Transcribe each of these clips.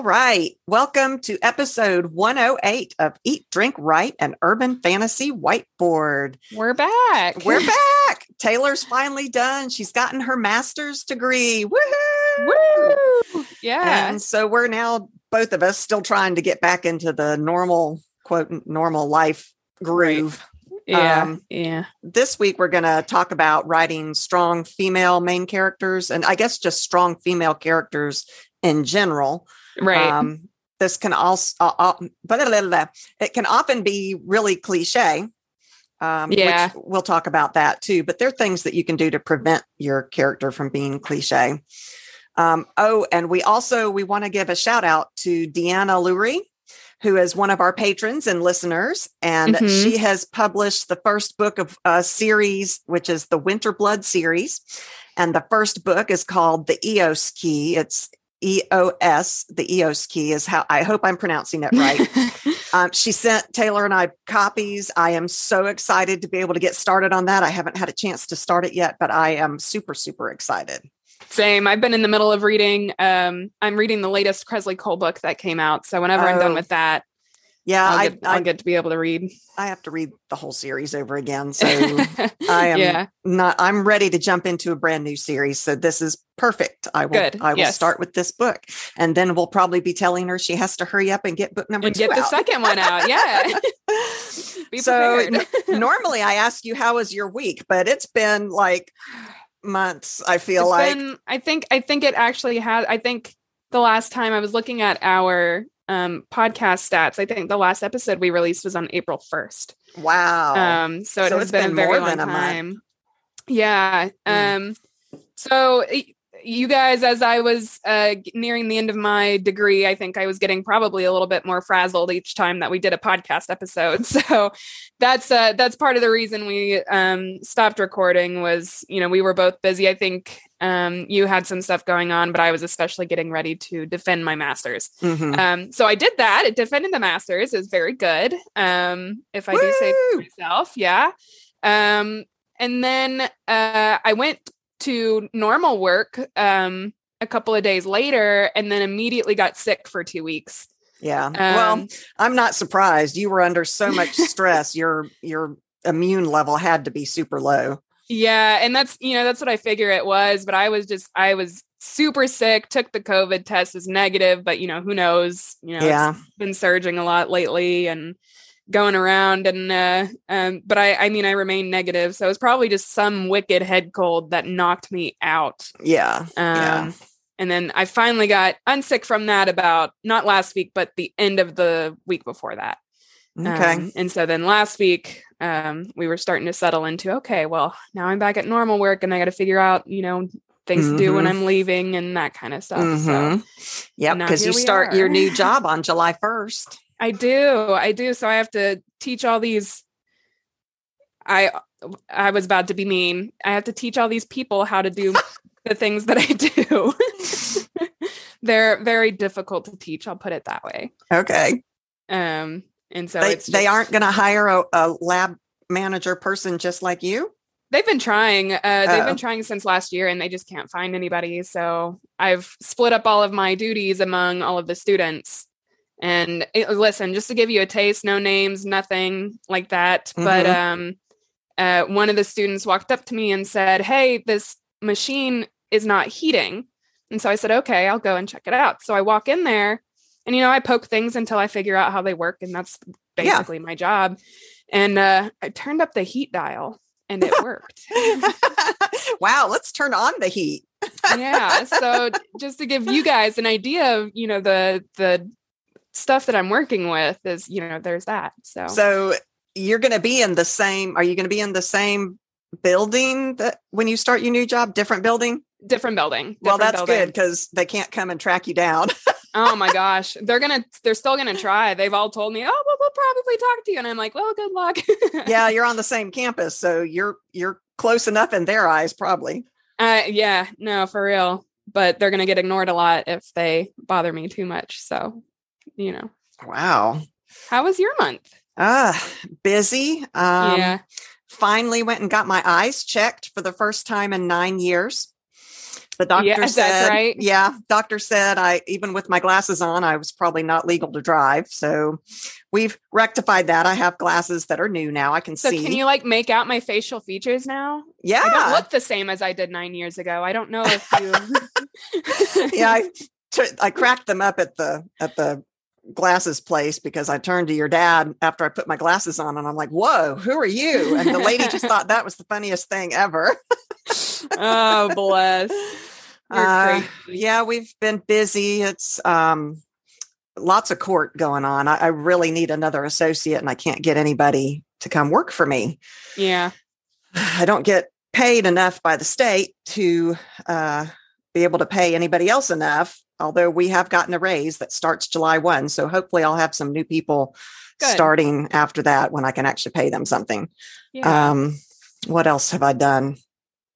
All right. Welcome to episode 108 of Eat, Drink, Write, an Urban Fantasy Whiteboard. We're back. We're back. Taylor's finally done. She's gotten her master's degree. Woohoo! Woo! Yeah. And so we're now, both of us, still trying to get back into the normal, quote, normal life groove. yeah. um, yeah. This week, we're going to talk about writing strong female main characters and I guess just strong female characters in general. Right. Um, this can also, uh, uh, blah, blah, blah, blah. it can often be really cliche. Um, Yeah. which we'll talk about that too. But there are things that you can do to prevent your character from being cliche. Um, oh, and we also we want to give a shout out to Deanna Lewry, who is one of our patrons and listeners, and Mhm. she has published the first book of a series, which is the Wynter Blood series. And the first book is called The EOS Key. It's EOS. The EOS Key is how I hope I'm pronouncing it right. Um, she sent Taylor and I copies. I am so excited to be able to get started on that. I haven't had a chance to start it yet, but I am super, super excited. Same. I've been in the middle of reading. Um, I'm reading the latest Kresley Cole book that came out. So whenever I'm done Oh. with that, Yeah, I'll, I, get, I'll get to be able to read. I have to read the whole series over again. So I am yeah. not, I'm ready to jump into a brand new series. So this is perfect. I will, Good. I will Yes. start with this book and then we'll probably be telling her she has to hurry up and get book number And two get the out. second one out. Yeah. So n- normally I ask you, how was your week? But it's been like months, I feel It's like. been- I think I think it actually had I think the last time I was looking at our um podcast stats, I think the last episode we released was on April 1st. wow. Um so it So has it's been, been a very more long than a month. time. Yeah. Mm. Um so you guys as I was uh nearing the end of my degree, I think I was getting probably a little bit more frazzled each time that we did a podcast episode. So that's uh that's part of the reason we um stopped recording was, you know, we were both busy. I think um you had some stuff going on, but I was especially getting ready to defend my masters. Mhm. Um, so I did that. It defended the Masters. is very good. Um, if I do say so myself, yeah. Um, and then uh, I went to normal work um, a couple of days later, and then immediately got sick for two weeks. Yeah. well, Um, I'm not surprised. You were under so much stress. your your immune level had to be super low. Yeah, and that's you know that's what I figure it was, but I was just I was super sick. Took the COVID test as negative, but you know who knows? You know, Yeah. it's been surging a lot lately and going around, and uh, um, but I I mean I remain negative, so it was probably just some wicked head cold that knocked me out. Yeah. Um, Yeah. And then I finally got unsick from that about not last week, but the end of the week before that. Okay. Um, and so then last week, um, we were starting to settle into okay, well, now I'm back at normal work and I got to figure out, you know, things to do when Mhm. I'm leaving and that kind of stuff. So Mhm. Yep. now Because you start your new job on July 1st. I do, I do. So I have to teach all these. I I was about to be mean. I have to teach all these people how to do the things that I do. They're very difficult to teach. I'll put it that way. Okay. Um, and so they, it's they aren't going to hire a, a lab manager person just like you. They've been trying. Uh, they've Oh. been trying since last year, and they just can't find anybody. So I've split up all of my duties among all of the students. And it- listen, just to give you a taste, no names, nothing like that. But Mhm. um, uh, one of the students walked up to me and said, "Hey, this machine is not heating." And so I said, "Okay, I'll go and check it out." So I walk in there, and you know, I poke things until I figure out how they work, and that's Yeah. basically my job. And uh, I turned up the heat dial, and it worked. wow. Let's turn on the heat. yeah so just to give you guys an idea of you know the the stuff that i'm working with is you know there's that so, So you're going to be in the same, are you going to be in the same building that when you start your new job, different building? different building well, that's building. good because they can't come and track you down. oh my gosh they're gonna they're still gonna try they've all told me oh well we'll probably talk to you and i'm like well good luck yeah, you're on the same campus, so you're you're close enough in their eyes, probably. uh yeah no for real but they're gonna get ignored a lot if they bother me too much so you know Wow. how was your month Ah, busy. Um, yeah Finally went and got my eyes checked for the first time in nine years. The doctor Yes, said, right. yeah, doctor said I, even with my glasses on, I was probably not legal to drive. So we've rectified that. I have glasses that are new now. I can So see. can you like make out my facial features now? yeah. I don't look the same as I did nine years ago. I don't know if you. yeah. I, I cracked them up at the, at the, glasses place because I turned to your dad after I put my glasses on and I'm like, whoa, who are you? And the lady just thought that was the funniest thing ever. oh bless. Uh, yeah, we've been busy. It's um lots of court going on. I, I really need another associate and I can't get anybody to come work for me. Yeah. I don't get paid enough by the state to uh, be able to pay anybody else enough. Although we have gotten a raise that starts July 1. So hopefully I'll have some new people Good. starting after that when I can actually pay them something. Yeah. Um, what else have I done?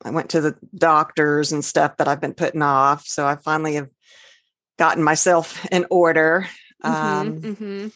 I went to the doctors and stuff that I've been putting off. So I finally have gotten myself in order. Mhm, Um, mhm.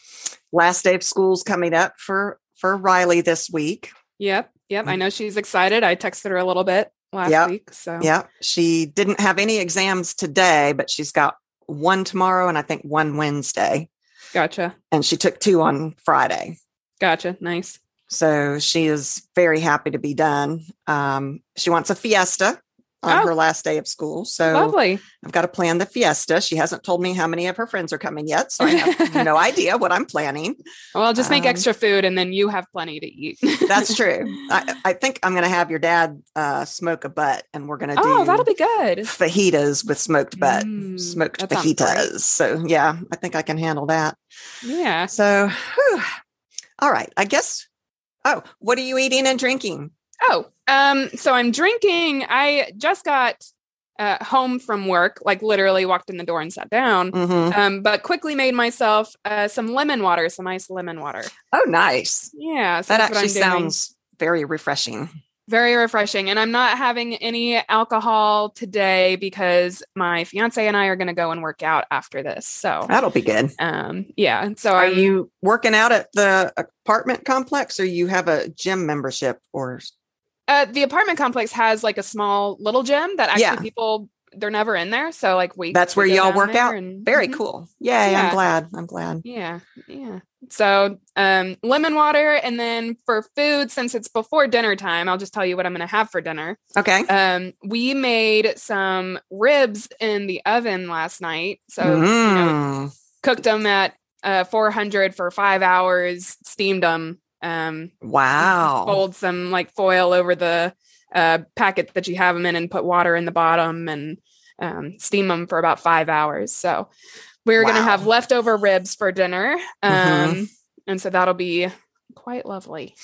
Last day of school's coming up for for Riley this week. Yep. Yep. I know she's excited. I texted her a little bit last Yep. week. So Yeah, she didn't have any exams today, but she's got one tomorrow and I think one Wednesday. gotcha. And she took two on Friday. Gotcha. Nice. So she is very happy to be done. Um, she wants a fiesta on Oh. her last day of school. So Lovely. I've got to plan the fiesta. She hasn't told me how many of her friends are coming yet. So I have no idea what I'm planning. Well, just make Um, extra food and then you have plenty to eat. That's true. I, I think I'm going to have your dad uh, smoke a butt and we're going to do oh, that'll be good. fajitas with smoked butt, Mm, smoked that sounds great. fajitas. So yeah, I think I can handle that. Yeah. So, whew. all right. I guess. Oh, what are you eating and drinking? Oh, um, so I'm drinking. I just got uh, home from work, like literally walked in the door and sat down. Mhm. Um, but quickly made myself uh, some lemon water, some ice lemon water. Oh, nice. Yeah, so That actually sounds very refreshing. very refreshing. And I'm not having any alcohol today because my fiance and I are going to go and work out after this. So, That'll be good. um, yeah. So Are I'm, you working out at the apartment complex or you have a gym membership or uh, the apartment complex has like a small little gym that actually Yeah. people they're never in there. So like we That's where y'all work out? and- very Mhm. cool. Yay, Yeah. I'm glad. I'm glad. Yeah, yeah. So um lemon water and then for food, since it's before dinner time, I'll just tell you what I'm gonna have for dinner. Okay. Um, we made some ribs in the oven last night. So you know, Mm, cooked them at uh 400 for five hours, steamed them, um, wow. fold some like foil over the uh packet that you have them in and put water in the bottom and um steam them for about five hours. So we're gonna have leftover ribs for dinner. Um Mhm. and so that'll be quite lovely.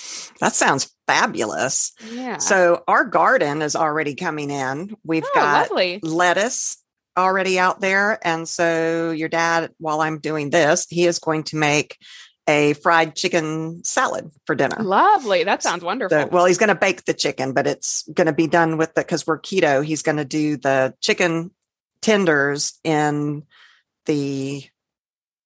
That sounds fabulous. Yeah. So our garden is already coming in. We've oh, got lovely. lettuce already out there. And so your dad, while I'm doing this, he is going to make a fried chicken salad for dinner. Lovely. That sounds wonderful. The- well, he's going to bake the chicken, but it's going to be done with the because we're keto. He's going to do the chicken tenders in the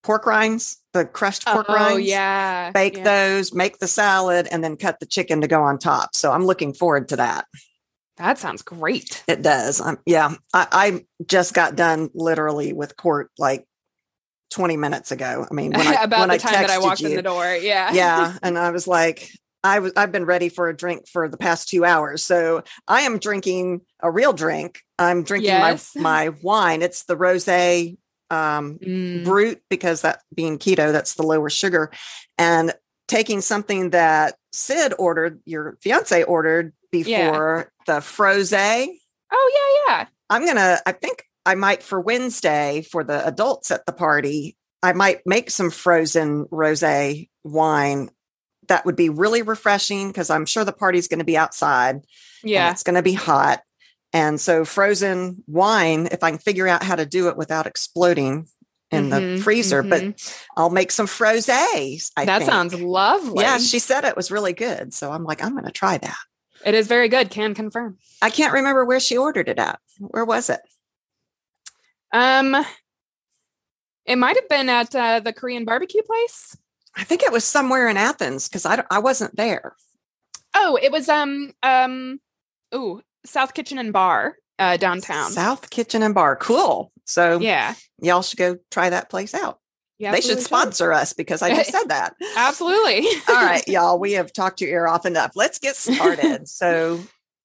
pork rinds, the crushed pork rinds. oh, rinds. yeah. Bake yeah. those, make the salad, and then cut the chicken to go on top. So I'm looking forward to that. That sounds great. It does. Um, yeah, I, I just got done literally with court like 20 minutes ago. I mean, when I, About when the I time that I walked you, in the door. Yeah. yeah, and I was like, I was I've been ready for a drink for the past two hours. So I am drinking a real drink. I'm drinking Yes. my my wine. It's the rosé um, Mm, brut because that being keto, that's the lower sugar, and taking something that Sid ordered, your fiance ordered before the froze. Oh yeah, yeah. I'm gonna. I think I might for Wednesday for the adults at the party. I might make some frozen rosé wine. That would be really refreshing because I'm sure the party's going to be outside. Yeah. it's going to be hot, and so frozen wine. If I can figure out how to do it without exploding in the Mhm, freezer, mhm. but I'll make some frosés. I that think. sounds lovely. Yeah, she said it was really good, so I'm like, I'm going to try that. it is very good. Can confirm. I can't remember where she ordered it at. Where was it? Um, it might have been at uh, the Korean barbecue place. I think it was somewhere in Athens because I, I wasn't there. Oh, it was um um, ooh, South Kitchen and Bar uh, downtown. South Kitchen and Bar. Cool. So Yeah. y'all should go try that place out. Yeah. they should sponsor us because I just said that. Absolutely. All right, y'all, we have talked your ear off enough. Let's get started. so,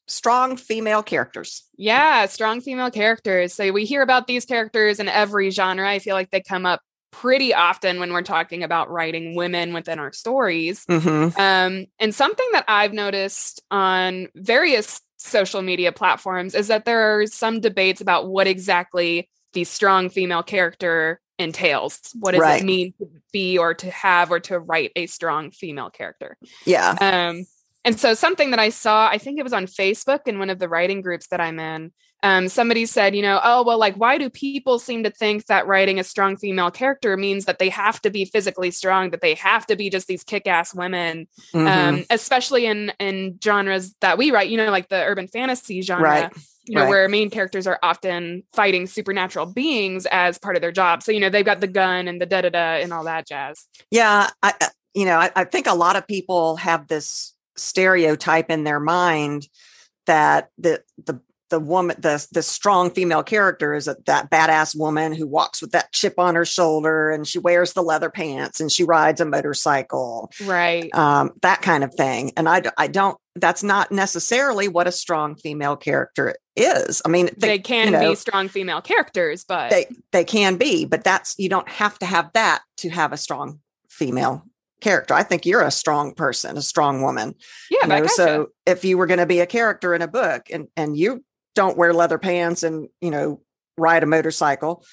strong female characters. Yeah, strong female characters. So we hear about these characters in every genre. I feel like they come up pretty often when we're talking about writing women within our stories. Mm-hmm. Um, and something that I've noticed on various social media platforms is that there are some debates about what exactly the strong female character entails. What does Right. it mean to be or to have or to write a strong female character? Yeah. Um, and so something that I saw, I think it was on Facebook in one of the writing groups that I'm in. Um, somebody said, you know, oh well, like why do people seem to think that writing a strong female character means that they have to be physically strong, that they have to be just these kick-ass women, Mhm. um, especially in in genres that we write, you know, like the urban fantasy genre, Right. you know, Right. where main characters are often fighting supernatural beings as part of their job. So you know, they've got the gun and the da da da and all that jazz. yeah. I, I- you know, I, I think a lot of people have this stereotype in their mind that the the the woman the the strong female character is a, that badass woman who walks with that chip on her shoulder and she wears the leather pants and she rides a motorcycle Right. um, that kind of thing. And I, I don't, that's not necessarily what a strong female character is. I mean, they they, can you know, be strong female characters, but they, they can be, but that's, you don't have to have that to have a strong female character. I think you're a strong person, a strong woman. yeah, you know, gotcha. so if you were going to be a character in a book and, and you don't wear leather pants and, you know, ride a motorcycle,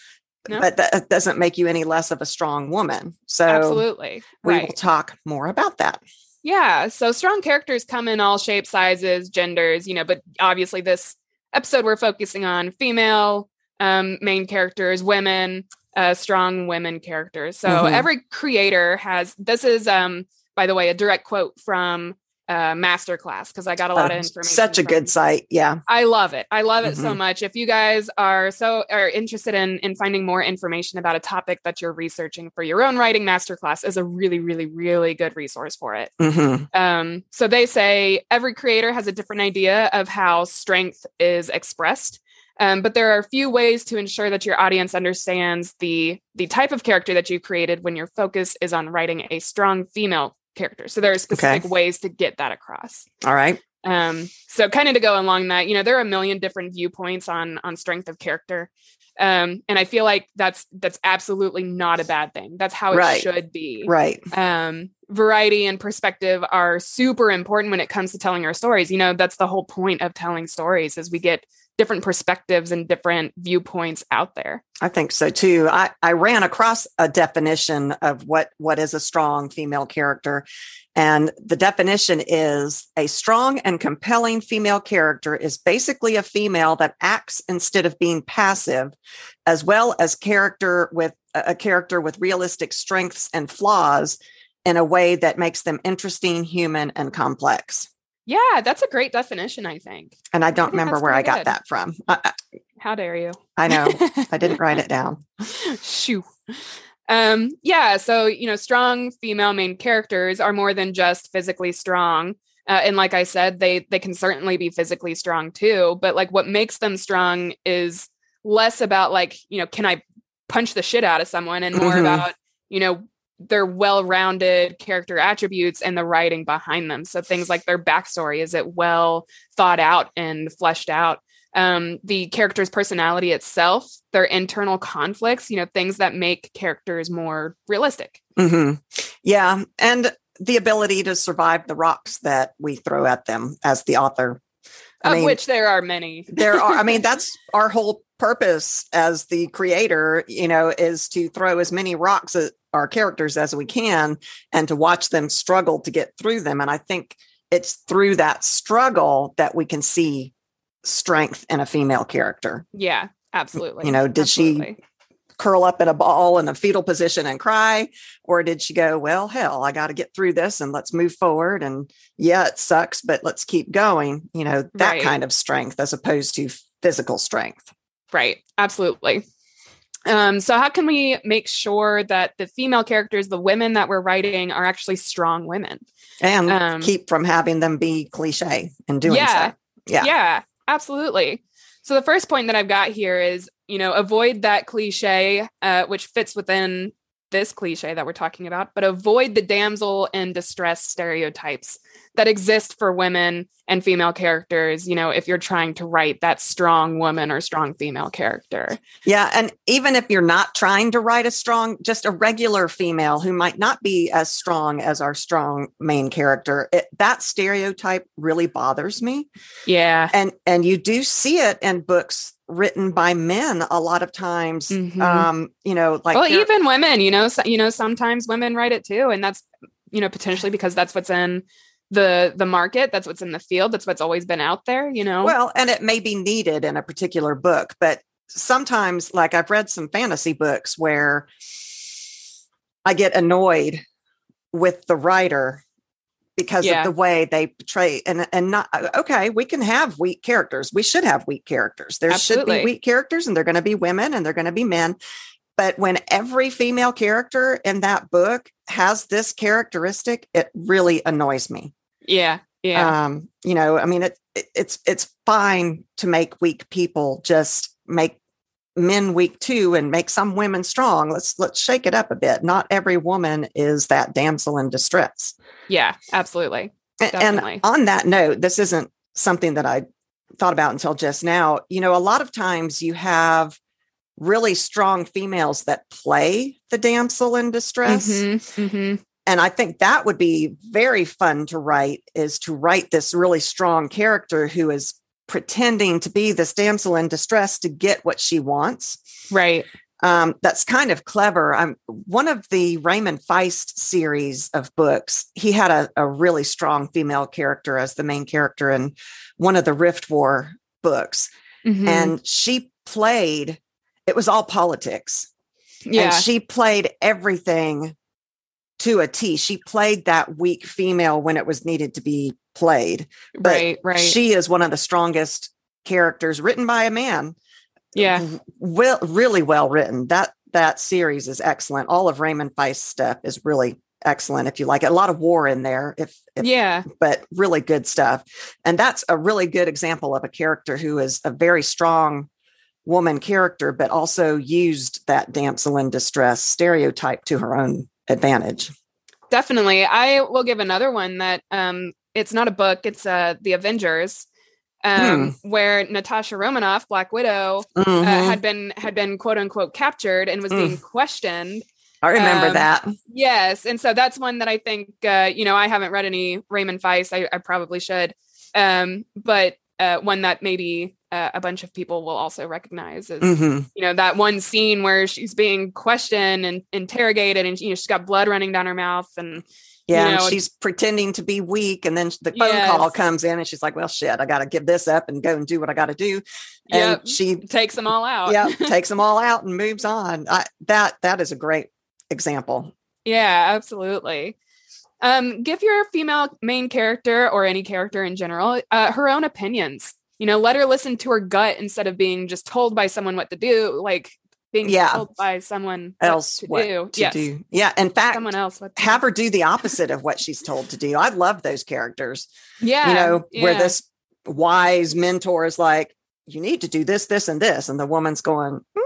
No. but that doesn't make you any less of a strong woman. So absolutely we right. will talk more about that. Yeah, so strong characters come in all shapes, sizes, genders, you know, but obviously this episode we're focusing on female um, main characters, women, uh, strong women characters. So Mhm. every creator has this is um by the way a direct quote from uh masterclass because I got a lot Uh, of information. Such a good site. Yeah. I love it. I love it so Mhm. much. If you guys are so are interested in in finding more information about a topic that you're researching for your own writing masterclass is a really really really good resource for it. hmm Um, so they say every creator has a different idea of how strength is expressed. Um, but there are a few ways to ensure that your audience understands the the type of character that you created when your focus is on writing a strong female character. So there are specific ways to get that across. All right. Um, so kind of to go along that, you know, there are a million different viewpoints on on strength of character. Um, and I feel like that's that's absolutely not a bad thing. That's how it Right. should be Right. um, variety and perspective are super important when it comes to telling our stories. You know, that's the whole point of telling stories is we get different perspectives and different viewpoints out there. I think so too. I, I ran across a definition of what, what is a strong female character. And the definition is a strong and compelling female character is basically a female that acts instead of being passive, as well as character with a character with realistic strengths and flaws in a way that makes them interesting, human, and complex. Yeah, that's a great definition, I think. And I don't think remember where I got good. that from. I, I- How dare you? I know I didn't write it down. Shoo. Um, yeah, so you know, strong female main characters are more than just physically strong. Uh, and like I said, they they can certainly be physically strong too. But like, what makes them strong is less about like you know, can I punch the shit out of someone, and more Mhm. about you know their well-rounded character attributes and the writing behind them. So things like their backstory is it well thought out and fleshed out um, the character's personality itself, their internal conflicts, you know, things that make characters more realistic. hmm Yeah. And the ability to survive the rocks that we throw at them as the author. I of mean, which there are many. there are, I mean, that's our whole purpose as the creator, you know, is to throw as many rocks at our characters as we can and to watch them struggle to get through them. And I think it's through that struggle that we can see strength in a female character. Yeah, absolutely. You know, did she- curl up in a ball in a fetal position and cry? Or did she go, well, hell, I got to get through this and let's move forward? And yeah, it sucks, but let's keep going. You know, that Right. kind of strength as opposed to physical strength. Right. Absolutely. Um, so how can we make sure that the female characters, the women that we're writing, are actually strong women? And Um, keep from having them be cliche and doing Yeah. so. Yeah. Yeah, absolutely. So the first point that I've got here is, you know, avoid that cliche, uh, which fits within this cliche that we're talking about, but avoid the damsel in distress stereotypes that exist for women and female characters, you know, if you're trying to write that strong woman or strong female character. Yeah. And even if you're not trying to write a strong, just a regular female who might not be as strong as our strong main character, it, that stereotype really bothers me. Yeah. And and you do see it in books written by men a lot of times mm-hmm. um you know like well even women you know so, you know sometimes women write it too and that's you know potentially because that's what's in the the market that's what's in the field that's what's always been out there you know well and it may be needed in a particular book but sometimes like i've read some fantasy books where i get annoyed with the writer because yeah. of the way they portray and and not uh, okay we can have weak characters we should have weak characters there Absolutely. should be weak characters and they're going to be women and they're going to be men but when every female character in that book has this characteristic it really annoys me yeah. Yeah. Um, you know, I mean, it, it, it's it's fine to make weak people just make men weak too and make some women strong. Let's let's shake it up a bit. Not every woman is that damsel in distress. Yeah, absolutely. Definitely. And on that note, this isn't something that I thought about until just now. You know, a lot of times you have really strong females that play the damsel in distress. Mm-hmm, mm-hmm and I think that would be very fun to write is to write this really strong character who is pretending to be this damsel in distress to get what she wants. Right. Um, that's kind of clever. I'm one of the Raymond Feist series of books. He had a, a really strong female character as the main character in one of the Riftwar books, mm-hmm. and she played. It was all politics. Yeah, and she played everything to a T. She played that weak female when it was needed to be played. But right, right. She is one of the strongest characters written by a man. Yeah. Well, really well written. That that series is excellent. All of Raymond Feist stuff is really excellent if you like it. A lot of war in there, if, if, yeah, but really good stuff. And that's a really good example of a character who is a very strong woman character, but also used that damsel in distress stereotype to her own advantage. Definitely. I will give another one that um, it's not a book, it's uh, The Avengers. Um, hmm. where Natasha Romanoff, Black Widow, uh, mm-hmm. uh, had been had been quote unquote captured and was mm. being questioned. I remember um, that. Yes, and so that's one that I think uh, you know I haven't read any Raymond Feist. I, I probably should, um, but uh, one that maybe uh, a bunch of people will also recognize as mm-hmm. you know that one scene where she's being questioned and interrogated and you know she's got blood running down her mouth and yeah you know, she's pretending to be weak and then the phone yes. call comes in and she's like well shit i gotta give this up and go and do what i gotta do and yep. she takes them all out yeah takes them all out and moves on I, that that is a great example yeah absolutely um, give your female main character or any character in general uh, her own opinions. You know, let her listen to her gut instead of being just told by someone what to do. Like being yeah. told by someone else what to, do. To yes. do. Yeah. In fact, someone else have her do the opposite of what she's told to do. I love those characters. Yeah. You know, yeah. where this wise mentor is like, you need to do this, this, and this. And the woman's going, mm,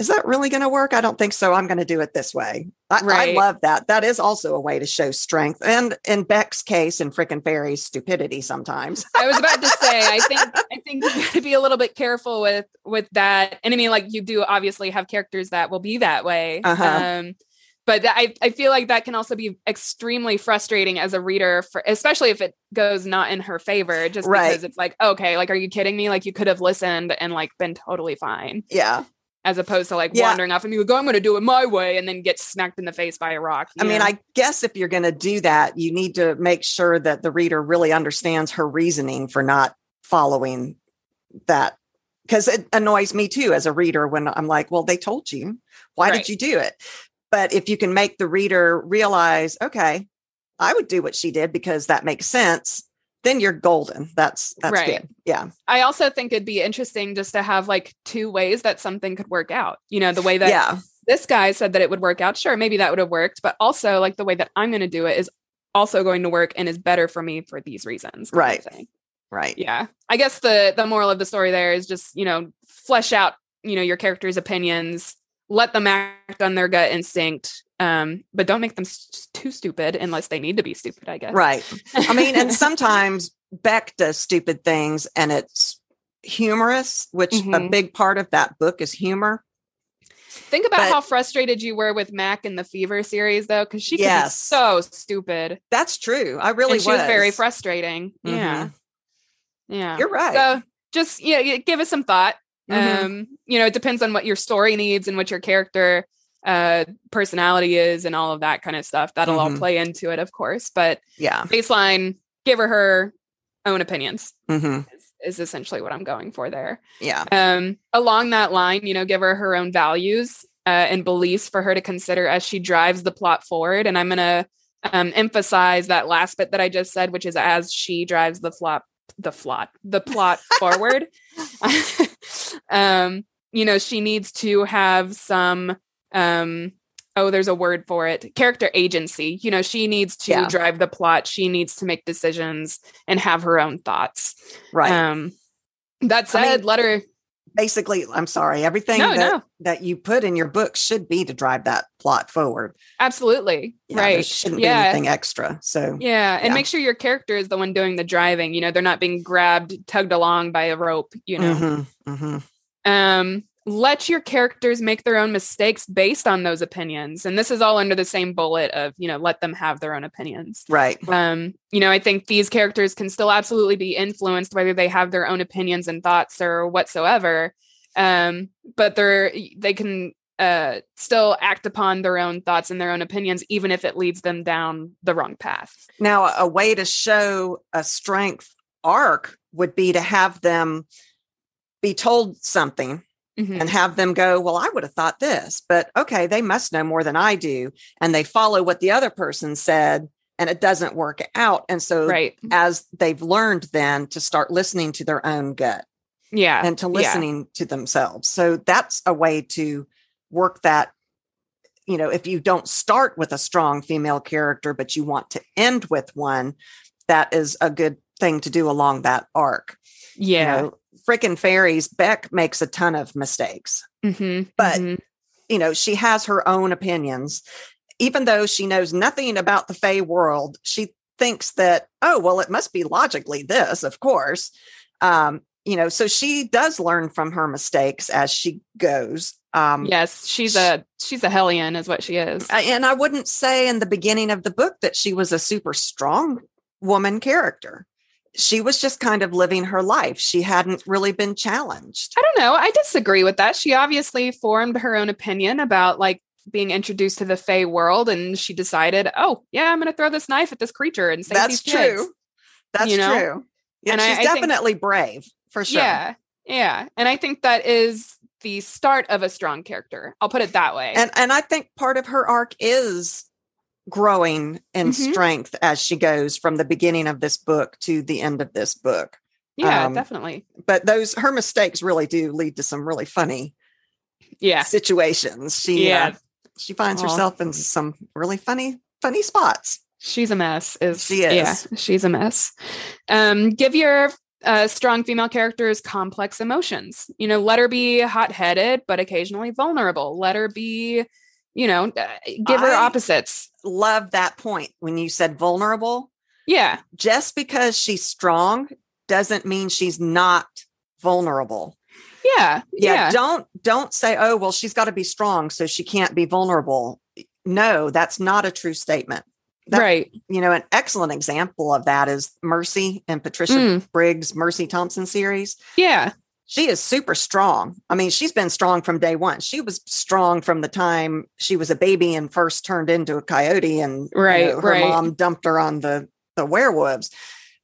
is that really going to work? I don't think so. I'm going to do it this way. I, right. I, love that. That is also a way to show strength. And in Beck's case, in Frickin' Fairies, stupidity sometimes. I was about to say, I think I think you got to be a little bit careful with with that. And I mean, like you do obviously have characters that will be that way. Uh-huh. Um, but I, I feel like that can also be extremely frustrating as a reader for especially if it goes not in her favor just right. because it's like okay like are you kidding me like you could have listened and like been totally fine yeah as opposed to like yeah. wandering off and you go, I'm going to do it my way and then get smacked in the face by a rock. I know? mean, I guess if you're going to do that, you need to make sure that the reader really understands her reasoning for not following that. Because it annoys me too as a reader when I'm like, well, they told you. Why right. did you do it? But if you can make the reader realize, okay, I would do what she did because that makes sense then you're golden. That's that's right. good. Yeah. I also think it'd be interesting just to have like two ways that something could work out. You know, the way that yeah. this guy said that it would work out, sure, maybe that would have worked, but also like the way that I'm going to do it is also going to work and is better for me for these reasons. Right. Right. Yeah. I guess the the moral of the story there is just, you know, flesh out, you know, your character's opinions, let them act on their gut instinct. Um, but don't make them s- too stupid unless they need to be stupid, I guess. Right. I mean, and sometimes Beck does stupid things and it's humorous, which a Mhm. big part of that book is humor. Think about But- how frustrated you were with Mac in the Fever series, though, because she could Yes. be so stupid. That's true. I really and she was. very frustrating. Yeah. Yeah. You're right. So just yeah, give us some thought. Mhm. Um, you know, it depends on what your story needs and what your character uh personality is and all of that kind of stuff. That'll all Mhm. play into it, of course. But yeah. baseline, give her her own opinions hmm is, is essentially what I'm going for there. Yeah. Um, along that line, you know, give her her own values uh, and beliefs for her to consider as she drives the plot forward. And I'm going to um, emphasize that last bit that I just said, which is as she drives the flop, the plot, the plot forward. um, you know, she needs to have some. Um, oh, there's a word for it. Character agency. You know, she needs to Yeah. drive the plot. She needs to make decisions and have her own thoughts. Right. Um, that I said, mean, let her. Basically, I'm sorry. Everything No, that, no. that you put in your book should be to drive that plot forward. Absolutely. Yeah, right. shouldn't be Yeah. anything extra. So Yeah. And Yeah. make sure your character is the one doing the driving. You know, they're not being grabbed, tugged along by a rope, you know. Mhm, mhm. Um, let your characters make their own mistakes based on those opinions. And this is all under the same bullet of, you know, let them have their own opinions. right. Um, you know, I think these characters can still absolutely be influenced whether they have their own opinions and thoughts or whatsoever. Um, but they're they can uh still act upon their own thoughts and their own opinions, even if it leads them down the wrong path. Now, a way to show a strength arc would be to have them be told something Mhm. and have them go, Well, I would have thought this, but okay, they must know more than I do. And they follow what the other person said and it doesn't work out. And so, Right. as they've learned then to start listening to their own gut Yeah. and to yeah. listening to themselves. So, that's a way to work that. You know, if you don't start with a strong female character, but you want to end with one, that is a good thing to do along that arc. Yeah. You know, frickin' fairies, Beck makes a ton of mistakes Mhm, but- mhm. you know, she has her own opinions. Even though she knows nothing about the Fey world, she thinks that, oh, well, it must be logically this, of course. Um, you know, so she does learn from her mistakes as she goes. Um, yes, she's a she's a hellion, is what she is. And I wouldn't say in the beginning of the book that she was a super strong woman character. She was just kind of living her life. She hadn't really been challenged. I don't know. I disagree with that. She obviously formed her own opinion about like being introduced to the Fey world, and she decided, oh yeah, I'm going to throw this knife at this creature and save That's these kids. true. That's you know? true. Yeah, And she's I think- definitely brave for sure. Yeah, yeah, and I think that is the start of a strong character. I'll put it that way. And and I think part of her arc is growing in Mhm. strength as she goes from the beginning of this book to the end of this book. yeah, um, definitely. But those her mistakes really do lead to some really funny Yeah, situations. She Yeah. uh, she finds Aw. herself in some really funny funny spots. she's a mess. Is She Yeah, is. she's a mess. Um, give your uh, strong female characters complex emotions. You know, let her be hot headed, but occasionally vulnerable. Let her be, you know, uh, give her opposites. Love that point when you said vulnerable. Yeah, Just because she's strong doesn't mean she's not vulnerable. yeah, yeah, yeah. don't don't say oh well she's got to be strong so she can't be vulnerable no that's not a true statement that- right. you know an excellent example of that is mercy and patricia Mm. briggs mercy thompson series Yeah, she is super strong i mean she's been strong from day one she was strong from the time she was a baby and first turned into a coyote and you Right, know, her right. mom dumped her on the the werewolves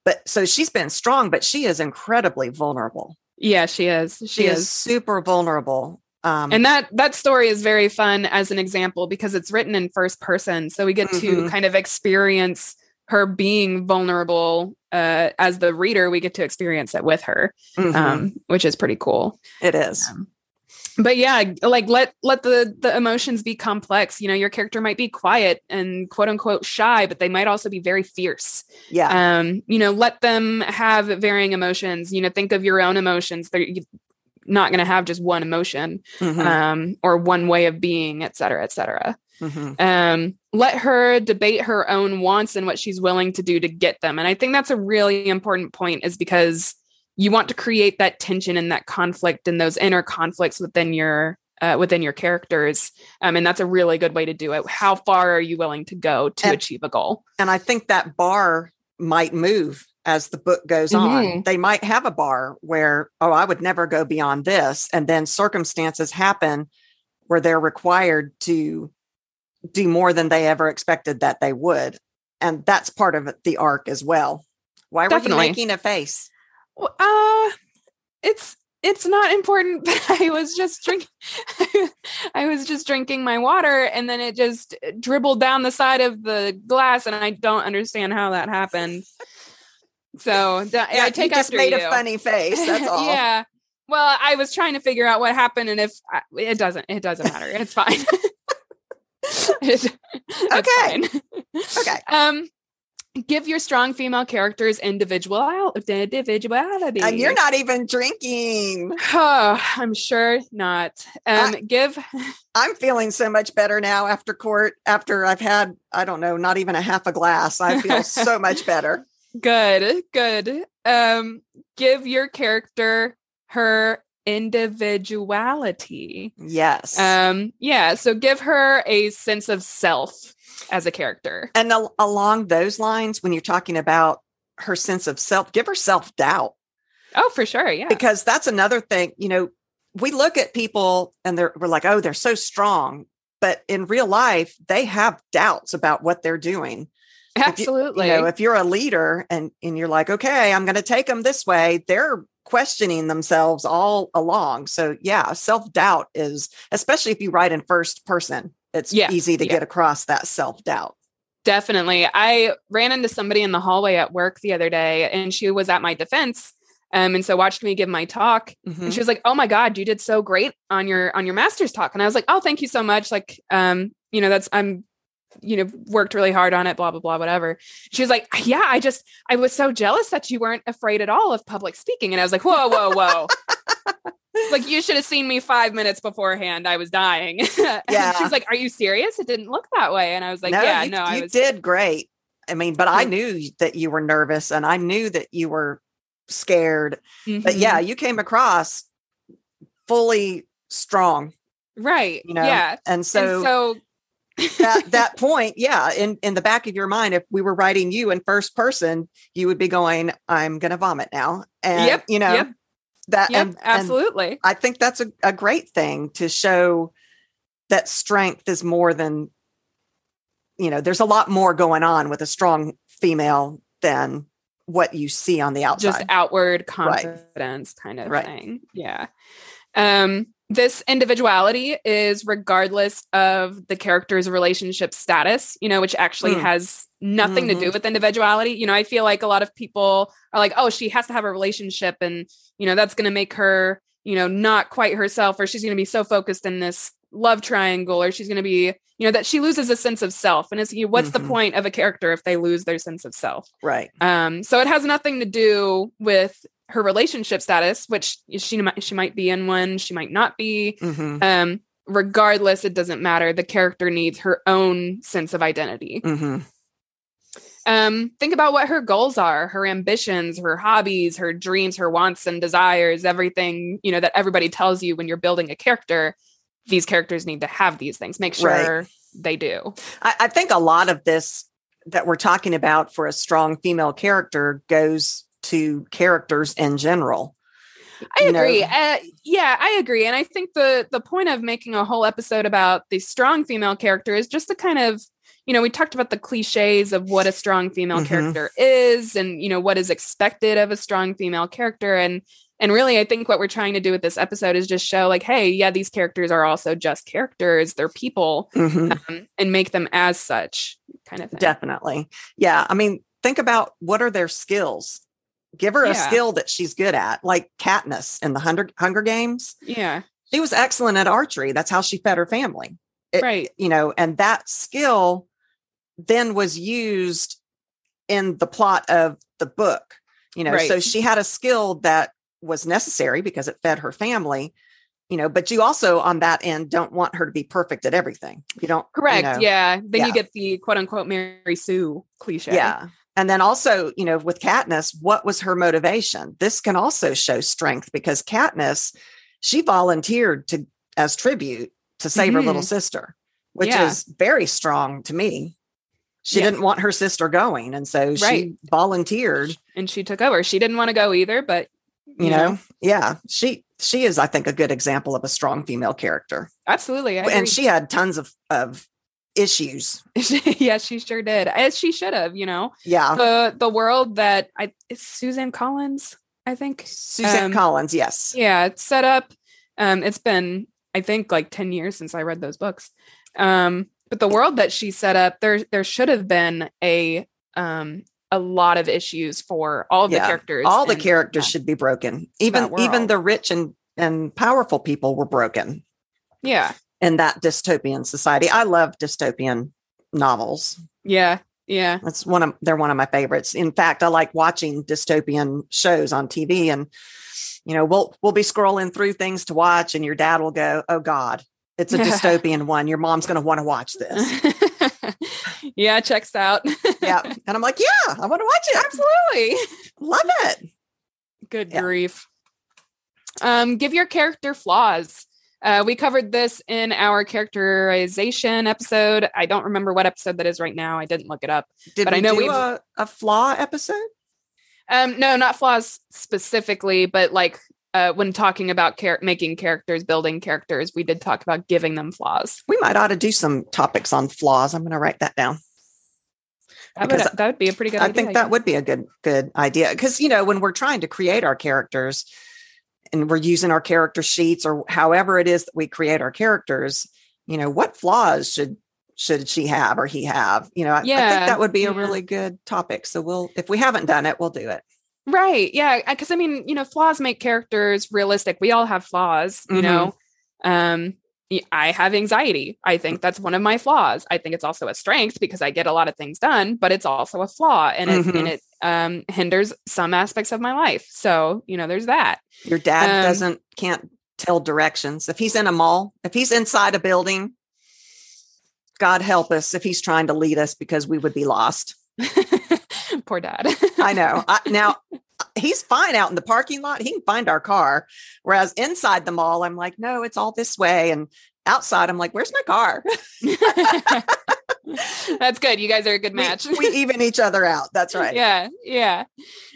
but so she's been strong but she is incredibly vulnerable yeah. She is. She, she is super vulnerable um and that that story is very fun as an example because it's written in first person so we get to Mhm. kind of experience her being vulnerable uh, as the reader we get to experience it with her mhm, um, which is pretty cool. It is. Um, but yeah like let let the the emotions be complex. You know your character might be quiet and quote unquote shy but they might also be very fierce. Yeah. Um you know let them have varying emotions. You know think of your own emotions. They're not going to have just one emotion Mhm. um or one way of being et cetera et cetera Mhm. um, let her debate her own wants and what she's willing to do to get them. And I think that's a really important point, is because you want to create that tension and that conflict and those inner conflicts within your uh, within your characters. Um, and that's a really good way to do it. How far are you willing to go to And- achieve a goal? and I think that bar might move as the book goes on. Mhm. They might have a bar where, oh, I would never go beyond this. And then circumstances happen where they're required to do more than they ever expected that they would. And that's part of the arc as well. Why were Definitely. you making a face? Well, Uh, it's it's not important. But I was just drinking. I was just drinking my water, and then it just dribbled down the side of the glass, and I don't understand how that happened. So Yeah, I take you just made you. a funny face. That's all. yeah. Well, I was trying to figure out what happened, and if I, it doesn't, it doesn't matter. It's fine. Okay. Okay. Um, give your strong female characters individual individuality. And you're not even drinking. Oh, I'm sure not. Um, give I'm feeling so much better now after court, after I've had, I don't know, not even a half a glass. I feel so much better. good, good. Um, give your character her individuality. Yes. Um, yeah. So give her a sense of self as a character. and al- along those lines, when you're talking about her sense of self, give her self doubt Oh, for sure. Yeah. because that's another thing. You know, we look at people and they're we're like, oh, they're so strong, but in real life, they have doubts about what they're doing. you- Absolutely. You know, if you're a leader and and you're like, okay, I'm going to take them this way, they're questioning themselves all along. So yeah, self doubt is especially if you write in first person. It's Yeah, easy to yeah. get across that self doubt. Definitely. I ran into somebody in the hallway at work the other day and she was at my defense. Um, and so watched me give my talk and she was like, Oh my God, you did so great on your on your master's talk. And I was like, Oh, thank you so much. Like, um, you know, that's I'm you know, worked really hard on it, blah, blah, blah, whatever. She was like, Yeah, I just I was so jealous that you weren't afraid at all of public speaking. And I was like, Whoa, whoa, whoa. like you should have seen me five minutes beforehand. I was dying. And Yeah. she was like, Are you serious? It didn't look that way. And I was like, no, Yeah, you, no, I you was did great. I mean, but I knew that you were nervous and I knew that you were scared. But Mhm. yeah, you came across fully strong, Right. you know. yeah. And so, and so that that point, yeah, in in the back of your mind, if we were writing you in first person, you would be going, "I'm going to vomit now," and Yep, you know yep. that. yep, and, and absolutely. I think that's a, a great thing to show that strength is more than, you know, there's a lot more going on with a strong female than what you see on the outside. Just outward Right. confidence kind of Right. thing. Yeah. Um, this individuality is regardless of the character's relationship status, you know, which actually Mm. has nothing to do Mhm. with individuality. You know, I feel like a lot of people are like, oh, she has to have a relationship and, you know, that's going to make her, you know, not quite herself, or she's going to be so focused in this love triangle, or she's going to be, you know, that she loses a sense of self. And it's, you know, what's Mhm. the point of a character if they lose their sense of self? right. Um, so it has nothing to do with her relationship status, which she might she might be in one, she might not be. hmm Um, regardless, it doesn't matter. The character needs her own sense of identity. hmm Um, think about what her goals are, her ambitions, her hobbies, her dreams, her wants and desires, everything, you know, that everybody tells you when you're building a character. These characters need to have these things. Make Right. sure they do. I, I think a lot of this that we're talking about for a strong female character goes to characters in general. I agree. Uh, yeah, I agree. And I think the the point of making a whole episode about the strong female character is just to kind of, you know, we talked about the cliches of what a strong female Mhm. character is and, you know, what is expected of a strong female character and and really I think what we're trying to do with this episode is just show like, hey, yeah, these characters are also just characters. They're people Mhm. um, and make them as such kind of thing. Definitely. Yeah. I mean, think about what are their skills? Give her a skill that she's good at, like Katniss in the Hunger, Hunger Games. Yeah. she was excellent at archery. That's how she fed her family. It- right. You know, and that skill then was used in the plot of the book. You know, Right. so she had a skill that was necessary because it fed her family. You know, but you also on that end don't want her to be perfect at everything. You don't you Correct. know, yeah. Then yeah. you get the quote unquote Mary Sue cliche. Yeah. And then also, you know, with Katniss, what was her motivation? This can also show strength because Katniss, she volunteered to as tribute to save her little Mhm. sister, which Yeah. is very strong to me. She Yeah. didn't want her sister going, and so she Right. volunteered. And she took over. She didn't want to go either, but You, know? yeah, she she is, I think, a good example of a strong female character, absolutely. And she had tons of of issues. yeah, she sure did. As she should have, you know. Yeah, The the world that I it's Suzanne Collins, I think. Susan um, Collins, yes, Yeah, it's set up. Um, it's been, I think, like 10 years since I read those books. Um, but the world that she set up, there there should have been a um a lot of issues for all the Yeah, characters. all the characters that- should be broken even even the rich and and powerful people were broken Yeah. In that dystopian society i love dystopian novels Yeah. Yeah. that's one of they're one of my favorites in fact i like watching dystopian shows on tv and you know we'll we'll be scrolling through things to watch and your dad will go oh god it's a dystopian one your mom's going to want to watch this yeah, checks out. yeah and i'm like yeah i want to watch it Absolutely. love it Good Yeah. grief. Um, give your character flaws. Uh, we covered this in our characterization episode. I don't remember what episode that is right now. I didn't look it up. did But we I know do we've- a, a flaw episode Um, no, not flaws specifically, but like uh, when talking about char- making characters, building characters, we did talk about giving them flaws. we might ought to do some topics on flaws i'm going to write that down That would, that would be a pretty good I idea. think that would be a good good idea because you know when we're trying to create our characters and we're using our character sheets or however it is that we create our characters, you know what flaws should should she have or he have? You know, I, I think that would be a really good topic. So we'll if we haven't done it, we'll do it. Right. Yeah. Because I mean, you know, flaws make characters realistic. We all have flaws, you Mhm. know. Um, I have anxiety. I think that's one of my flaws. I think it's also a strength because I get a lot of things done, but it's also a flaw and it Mhm. and it um hinders some aspects of my life. So, you know, there's that. Your dad Um, doesn't can't tell directions. If he's in a mall, if he's inside a building, God help us if he's trying to lead us because we would be lost. Poor dad. I know. I, now he's fine out in the parking lot. He can find our car. Whereas inside the mall, I'm like, no, it's all this way. And outside, I'm like, where's my car? That's good. You guys are a good match. We, even each other out. That's right. Yeah, yeah.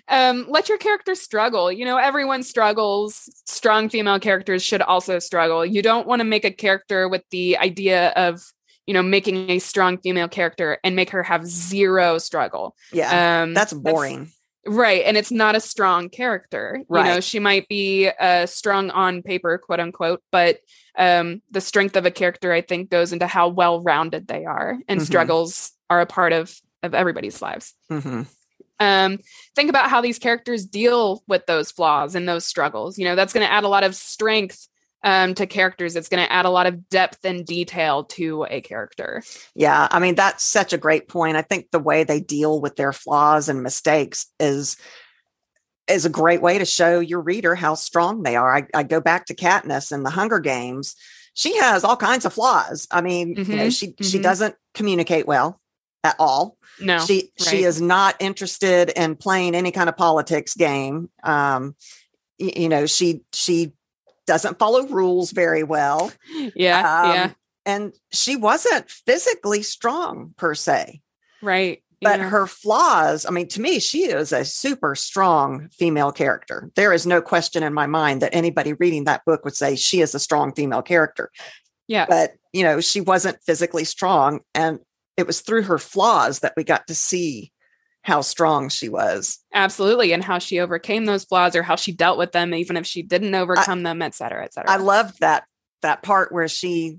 Um, let your character struggle. You know, everyone struggles. Strong female characters should also struggle. You don't want to make a character with the idea of, you know, making a strong female character and make her have zero struggle. Yeah. Um, that's boring. Right. And it's not a strong character. You know, Right. she might be uh, strong on paper, quote unquote, but um, the strength of a character, I think, goes into how well rounded they are, and Mhm. struggles are a part of of everybody's lives hmm um, think about how these characters deal with those flaws and those struggles. You know, that's going to add a lot of strength um, to characters. It's going to add a lot of depth and detail to a character. Yeah. I mean, that's such a great point. I think the way they deal with their flaws and mistakes is is a great way to show your reader how strong they are. I, I go back to Katniss in the Hunger Games. She has all kinds of flaws. I mean, you know, Mhm, she she mhm. doesn't communicate well at all. No, she she is not interested in playing any kind of politics game um y- you know she she doesn't follow rules very well. Yeah, Um, yeah, and she wasn't physically strong per se. Right. but yeah. her flaws i mean to me she is a super strong female character. There is no question in my mind that anybody reading that book would say she is a strong female character. Yeah, but you know she wasn't physically strong and it was through her flaws that we got to see how strong she was absolutely. And how she overcame those flaws or how she dealt with them, even if she didn't overcome them, et cetera, et cetera. I loved that that part where she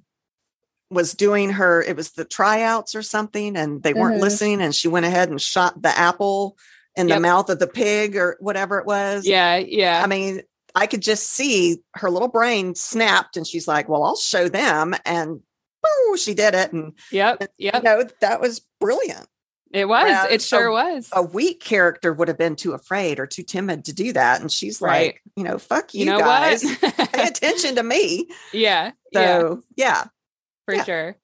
was doing her it was the tryouts or something and they weren't Mhm. listening and she went ahead and shot the apple in the mouth of the pig or whatever it was. yeah, yeah. I mean I could just see her little brain snapped and she's like, well, I'll show them. And boo, she did it. And, Yep. you Yep. know, that was brilliant. It was. Whereas It sure a- was. A weak character would have been too afraid or too timid to do that. And she's Right. like, you know, fuck you, You know guys. Pay attention to me. yeah. yeah. So, yeah. for Yeah. sure.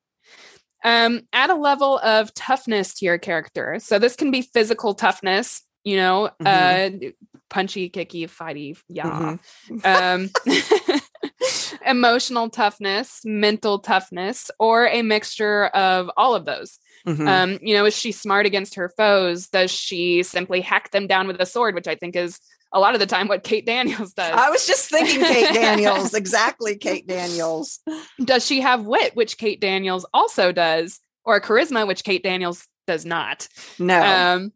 Um, add a level of toughness to your character. So this can be physical toughness, you know, uh, punchy, kicky, fighty, yeah. Mhm. Um, emotional toughness, mental toughness, or a mixture of all of those. Mhm. Um, you know, is she smart against her foes? Does she simply hack them down with a sword, which I think is a lot of the time what Kate Daniels does. I was just thinking Kate Daniels, exactly Kate Daniels. does she have wit, which Kate Daniels also does, or charisma, which Kate Daniels does not? No. Um,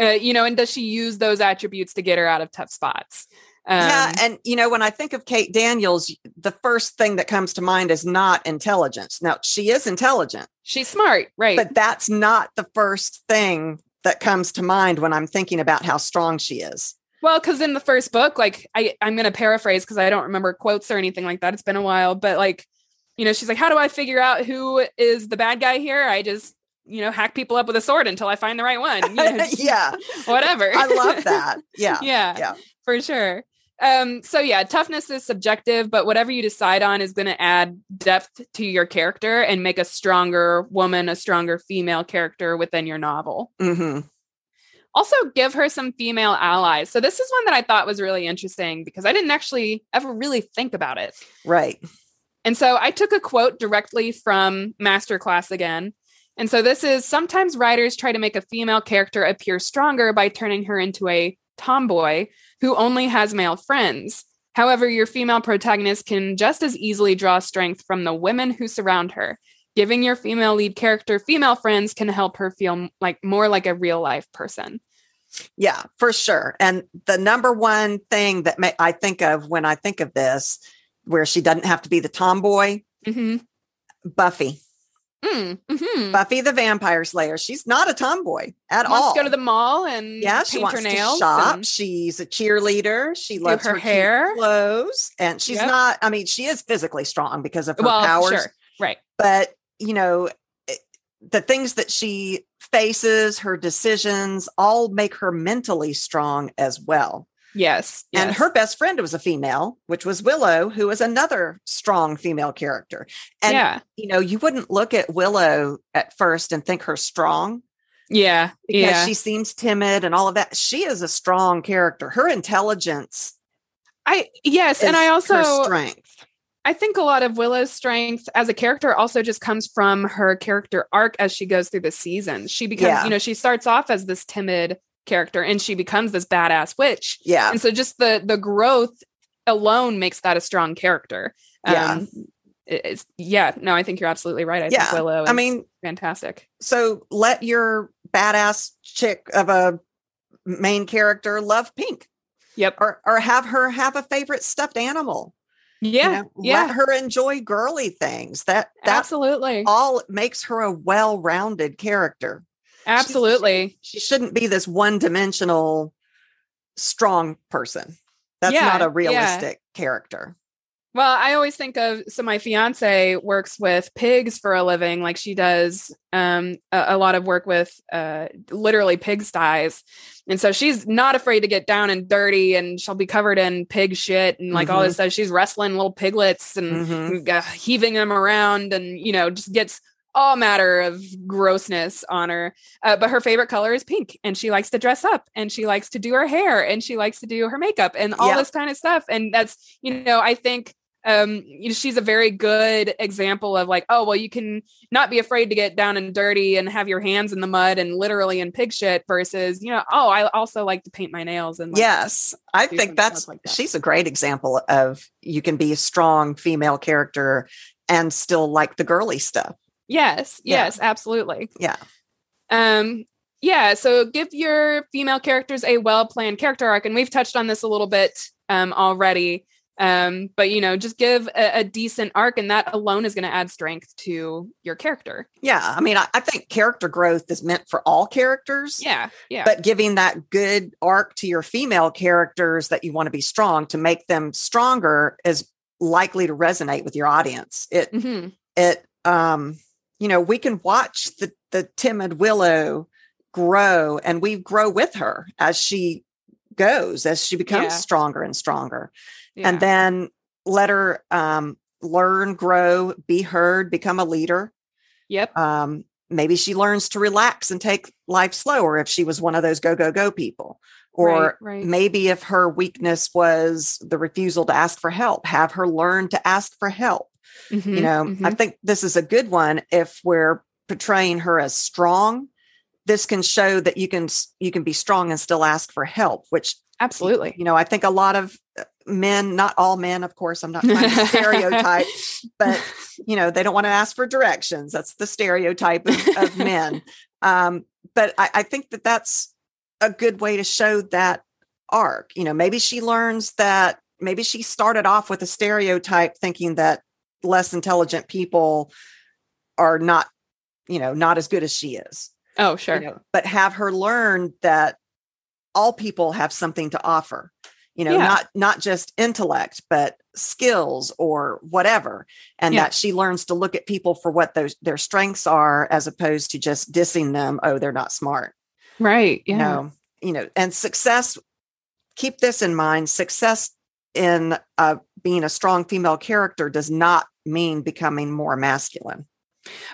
uh, you know, and does she use those attributes to get her out of tough spots? Um, yeah, and you know, when I think of Kate Daniels, the first thing that comes to mind is not intelligence. Now, she is intelligent, she's smart, right? but that's not the first thing that comes to mind when I'm thinking about how strong she is. well, because in the first book, like I, I'm going to paraphrase because I don't remember quotes or anything like that. It's been a while, but like, you know, she's like, "How do I figure out who is the bad guy here? I just, you know, hack people up with a sword until I find the right one." You know, yeah, whatever. I love that. Yeah. yeah, Yeah. for sure. Um, so yeah, toughness is subjective, but whatever you decide on is going to add depth to your character and make a stronger woman, a stronger female character within your novel. hmm Also, give her some female allies. So this is one that I thought was really interesting because I didn't actually ever really think about it. Right. And so I took a quote directly from Masterclass again. And so this is sometimes writers try to make a female character appear stronger by turning her into a tomboy who only has male friends. However, your female protagonist can just as easily draw strength from the women who surround her. Giving your female lead character female friends can help her feel like more like a real life person. Yeah, for sure. And the number one thing that ma- I think of when I think of this, where she doesn't have to be the tomboy, Mm-hmm. Buffy. Mm-hmm. Buffy the Vampire Slayer. She's not a tomboy at Wants all. to go to the mall and yeah, she wants her to shop. and- She's a cheerleader. She loves her her, hair. clothes, and she's Yep. not. I mean, she is physically strong because of her well, powers. sure, right. But you know, it- the things that she faces, her decisions, all make her mentally strong as well. Yes, And yes. her best friend was a female, which was Willow, who was another strong female character. And yeah, you know, you wouldn't look at Willow at first and think her strong yeah, because yeah. she seems timid and all of that. She is a strong character. Her intelligence I yes, and I her also strength. I think a lot of Willow's strength as a character also just comes from her character arc as she goes through the season. She becomes, Yeah. you know, she starts off as this timid character and she becomes this badass witch. Yeah. And so just the the growth alone makes that a strong character. Yeah. Um, it- it's yeah, no, I think you're absolutely right. I Yeah. think Willow is I mean, fantastic. so let your badass chick of a main character love pink Yep. or or have her have a favorite stuffed animal. you Yeah. know? yeah. Let her enjoy girly things. That that absolutely. all makes her a well-rounded character. Absolutely. She shouldn't be this one-dimensional strong person. That's Yeah, not a yeah. realistic character. Well, I always think of so my fiance works with pigs for a living, like she does um, a, a lot of work with uh, literally pigsties, and so she's not afraid to get down and dirty, and she'll be covered in pig shit and like all this stuff. She's wrestling little piglets and Mhm. uh, heaving them around, and you know just gets all matter of grossness on her. Uh, but her favorite color is pink, and she likes to dress up, and she likes to do her hair, and she likes to do her makeup, and all Yeah. this kind of stuff. And that's you know I think um you know, she's a very good example of like oh well you can not be afraid to get down and dirty and have your hands in the mud and literally in pig shit versus you know oh i also like to paint my nails and like, yes, I think that's like that. she's a great example of you can be a strong female character and still like the girly stuff. Yes Yeah. yes absolutely Yeah. um yeah so give your female characters a well planned character arc and we've touched on this a little bit um already Um, but you know, just give a, a decent arc, and that alone is going to add strength to your character. Yeah, I mean, I, I, think character growth is meant for all characters. Yeah, yeah. But giving that good arc to your female characters that you want to be strong to make them stronger is likely to resonate with your audience. It mm-hmm. it um you know we can watch the the timid Willow grow and we grow with her as she goes as she becomes yeah. stronger and stronger yeah. and then let her um, learn grow be heard become a leader yep um, maybe she learns to relax and take life slower if she was one of those go go go people or right, right. maybe if her weakness was the refusal to ask for help have her learn to ask for help mm-hmm, you know mm-hmm. i think this is a good one if we're portraying her as strong. This can show that you can you can be strong and still ask for help which absolutely. you know i think a lot of uh, men not all men of course i'm not trying to stereotype but you know they don't want to ask for directions. That's the stereotype of, of men. Um, but I, I think that that's a good way to show that arc. You know maybe she learns that maybe she started off with a stereotype thinking that less intelligent people are not you know not as good as she is Oh, sure. You know, but have her learn that all people have something to offer. You know, yeah. not not just intellect, but skills or whatever, and yeah. that she learns to look at people for what those their strengths are, as opposed to just dissing them. Oh, they're not smart. Right. Yeah. You know, you know, and success. Keep this in mind: success in uh, being a strong female character does not mean becoming more masculine.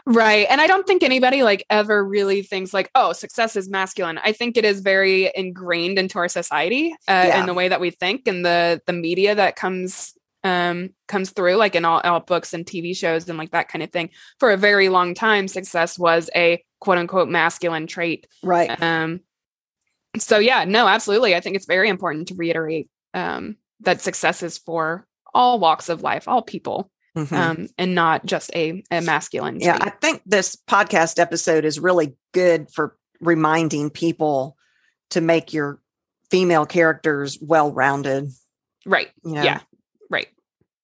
Right. And I don't think anybody like ever really thinks like, oh, success is masculine. I think it is very ingrained into our society uh, yeah. in the way that we think and the the media that comes um comes through like in all, all books and TV shows and like that kind of thing. For a very long time, success was a quote unquote masculine trait. Right. Um so yeah, no, absolutely. I think it's very important to reiterate um that success is for all walks of life, all people mm-hmm. um, and not just a, a masculine. Yeah, I think this podcast episode is really good for reminding people to make your female characters well rounded. Right. You know? Yeah. Right.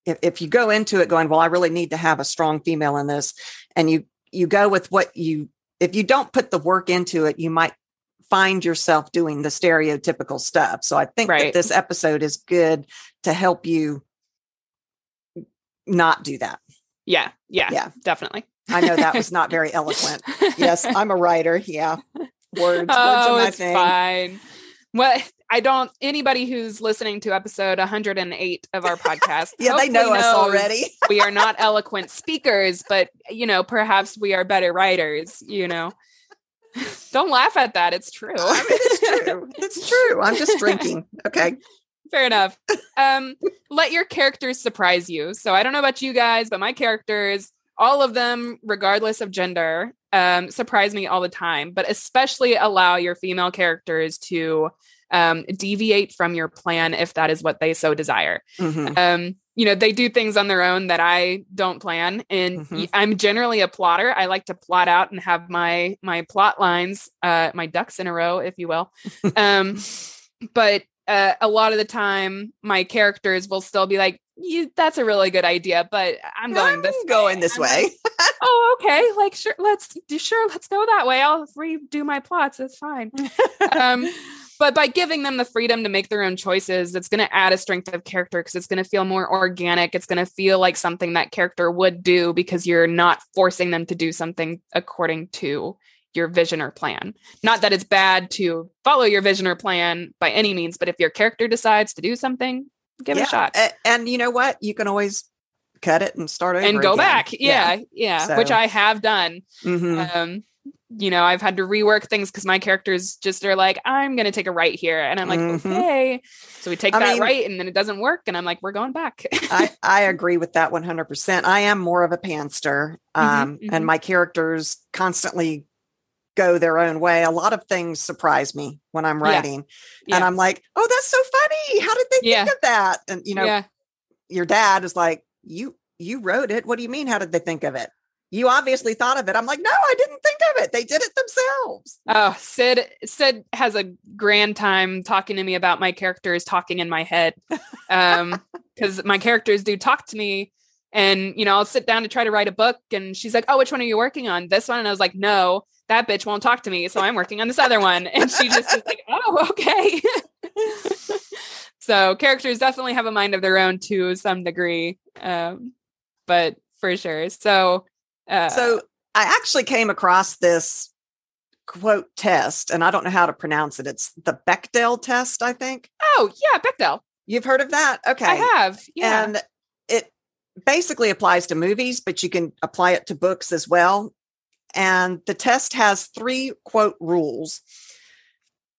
If, if you go into it going, well, I really need to have a strong female in this, and you you go with what you if you don't put the work into it, you might find yourself doing the stereotypical stuff. So I think right. that this episode is good to help you not do that. Yeah. Yeah. Yeah. Definitely. I know that was not very eloquent. Yes, I'm a writer. Yeah. Words. Oh, words it's thing. fine. Well, I don't. Anybody who's listening to episode 108 of our podcast, yeah, they know us already. we are not eloquent speakers, but you know, perhaps we are better writers. You know, don't laugh at that. It's true. I mean, it's true. It's true. I'm just drinking. Okay fair enough. Um, let your characters surprise you. So I don't know about you guys, but my characters, all of them, regardless of gender, um, surprise me all the time. But especially allow your female characters to um, deviate from your plan if that is what they so desire. Mm-hmm. Um, you know, they do things on their own that I don't plan, and mm-hmm. I'm generally a plotter. I like to plot out and have my my plot lines, uh, my ducks in a row, if you will. um, but uh, a lot of the time my characters will still be like "You, that's a really good idea but i'm going I'm this going way. this I'm way like, oh okay like sure let's sure let's go that way i'll redo my plots it's fine um but by giving them the freedom to make their own choices it's going to add a strength of character because it's going to feel more organic it's going to feel like something that character would do because you're not forcing them to do something according to your vision or plan. Not that it's bad to follow your vision or plan by any means, but if your character decides to do something, give yeah. it a shot. And, and, you know what? You can always cut it and start over and go again. back. Yeah, yeah, yeah. So. which I have done. Mm-hmm. Um, you know, I've had to rework things because my characters just are like, I'm going to take a right here. And I'm like, mm-hmm. okay. So we take I that mean, right and then it doesn't work. And I'm like, we're going back. I, I agree with that 100%. I am more of a pantser. Mm-hmm, um, mm-hmm, and my characters constantly go their own way. A lot of things surprise me when I'm writing. Yeah. And I'm like, oh, that's so funny. How did they yeah. think of that? And you know, yeah. your dad is like, you you wrote it. What do you mean? How did they think of it? You obviously thought of it. I'm like, no, I didn't think of it. They did it themselves. Oh, Sid Sid has a grand time talking to me about my characters talking in my head. Um, because because my characters do talk to me and you know i'll sit down to try to write a book and she's like oh which one are you working on this one and i was like no that bitch won't talk to me so i'm working on this other one and she just like oh okay so characters definitely have a mind of their own to some degree um, but for sure so uh, so i actually came across this quote test and i don't know how to pronounce it. It's the bechdel test i think. Oh yeah bechdel. You've heard of that? Okay. i have yeah. And it basically applies to movies but you can apply it to books as well. And the test has three quote rules.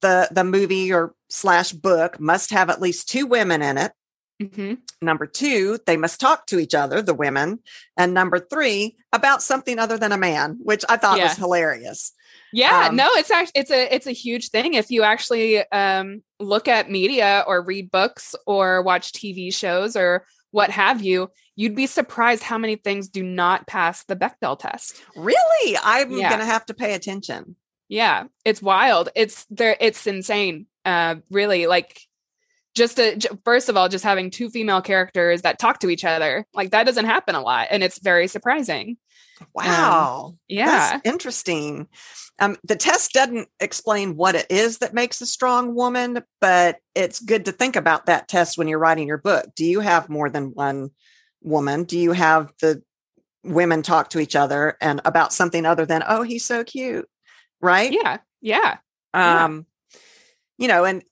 The the movie or slash book must have at least two women in it Mhm. number two they must talk to each other the women and number three about something other than a man which i thought Yeah. was hilarious Yeah, Um, no, it's actually it's a it's a huge thing. If you actually um, look at media or read books or watch TV shows or what have you, you'd be surprised how many things do not pass the Bechdel test. really i'm Yeah. gonna have to pay attention Yeah, it's wild. It's there. It's insane. Uh, really, like just a, first of all, just having two female characters that talk to each other, like that doesn't happen a lot, and it's very surprising. wow Yeah, That's interesting. Um, the test doesn't explain what it is that makes a strong woman, but it's good to think about that test when you're writing your book. Do you have more than one woman? Do you have the women talk to each other and about something other than, oh, he's so cute? Right? yeah, yeah, yeah. Um, you know, and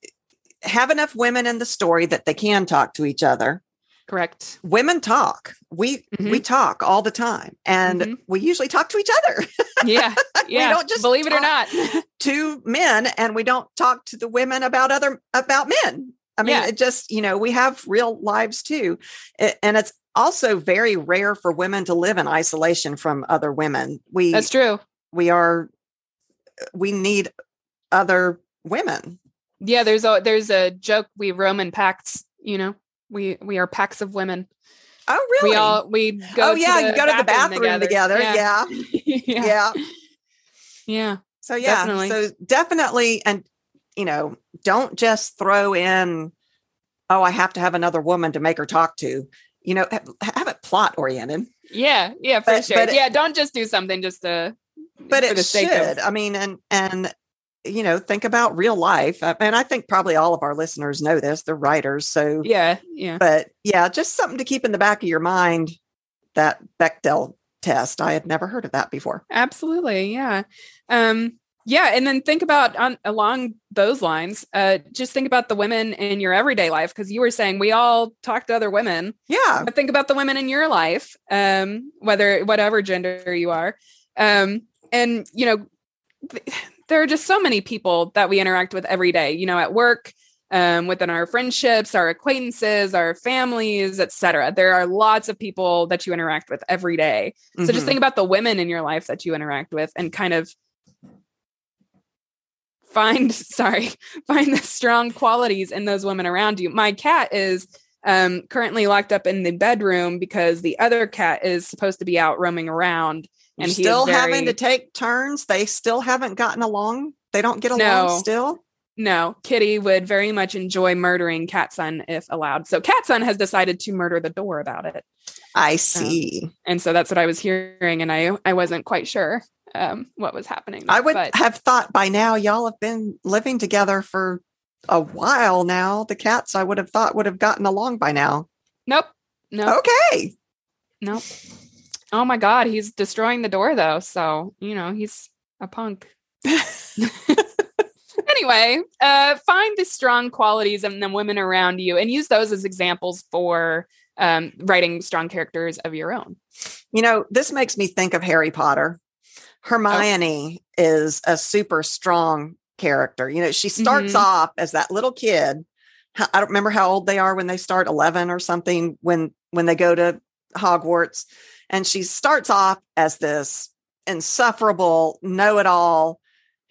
have enough women in the story that they can talk to each other. correct. Women talk. We we talk all the time. And Mhm. we usually talk to each other. Yeah, yeah. don't just believe it or not. to men and we don't talk to the women about other about men i mean Yeah. it just you know we have real lives too and it's also very rare for women to live in isolation from other women we That's true. we are we need other women Yeah, there's a there's a joke. We Roman pacts. You know, we we are packs of women. oh really We all we go. oh yeah to you go to the bathroom together, yeah yeah, yeah, yeah. yeah. so yeah Definitely. so definitely and you know don't just throw in oh i have to have another woman to make her talk to you know have, have it plot oriented Yeah, yeah, for But- sure. but it- yeah, don't just do something just to. but it should of- i mean and and you know think about real life Uh, and i think probably all of our listeners know this they're writers so Yeah, yeah, but yeah just something to keep in the back of your mind that bechdel test i had never heard of that before absolutely. Yeah, um, yeah, and then think about on along those lines. Uh, just think about the women in your everyday life because you were saying we all talk to other women. yeah but think about the women in your life um whether whatever gender you are um and you know th- there are just so many people that we interact with every day you know at work um, within our friendships our acquaintances our families etc there are lots of people that you interact with every day. So just Mhm. think about the women in your life that you interact with and kind of find sorry find the strong qualities in those women around you. My cat is um, currently locked up in the bedroom because the other cat is supposed to be out roaming around and he's still very- having to take turns? They still haven't gotten along? They don't get along No. still? No. Kitty would very much enjoy murdering catson if allowed. So catson has decided to murder the door about it. I see. and so that's what i was hearing and i i wasn't quite sure um, what was happening i would but- have thought by now y'all have been living together for a while now. The cats i would have thought would have gotten along by now. Nope. Nope. Okay. Nope. Oh my god, he's destroying the door though. So, you know, he's a punk. anyway, uh find the strong qualities in the women around you and use those as examples for um writing strong characters of your own. You know, this makes me think of Harry Potter. Hermione is a super strong character. You know, she starts Mhm. off as that little kid. I don't remember how old they are when they start 11 or something when when they go to Hogwarts and she starts off as this insufferable know-it-all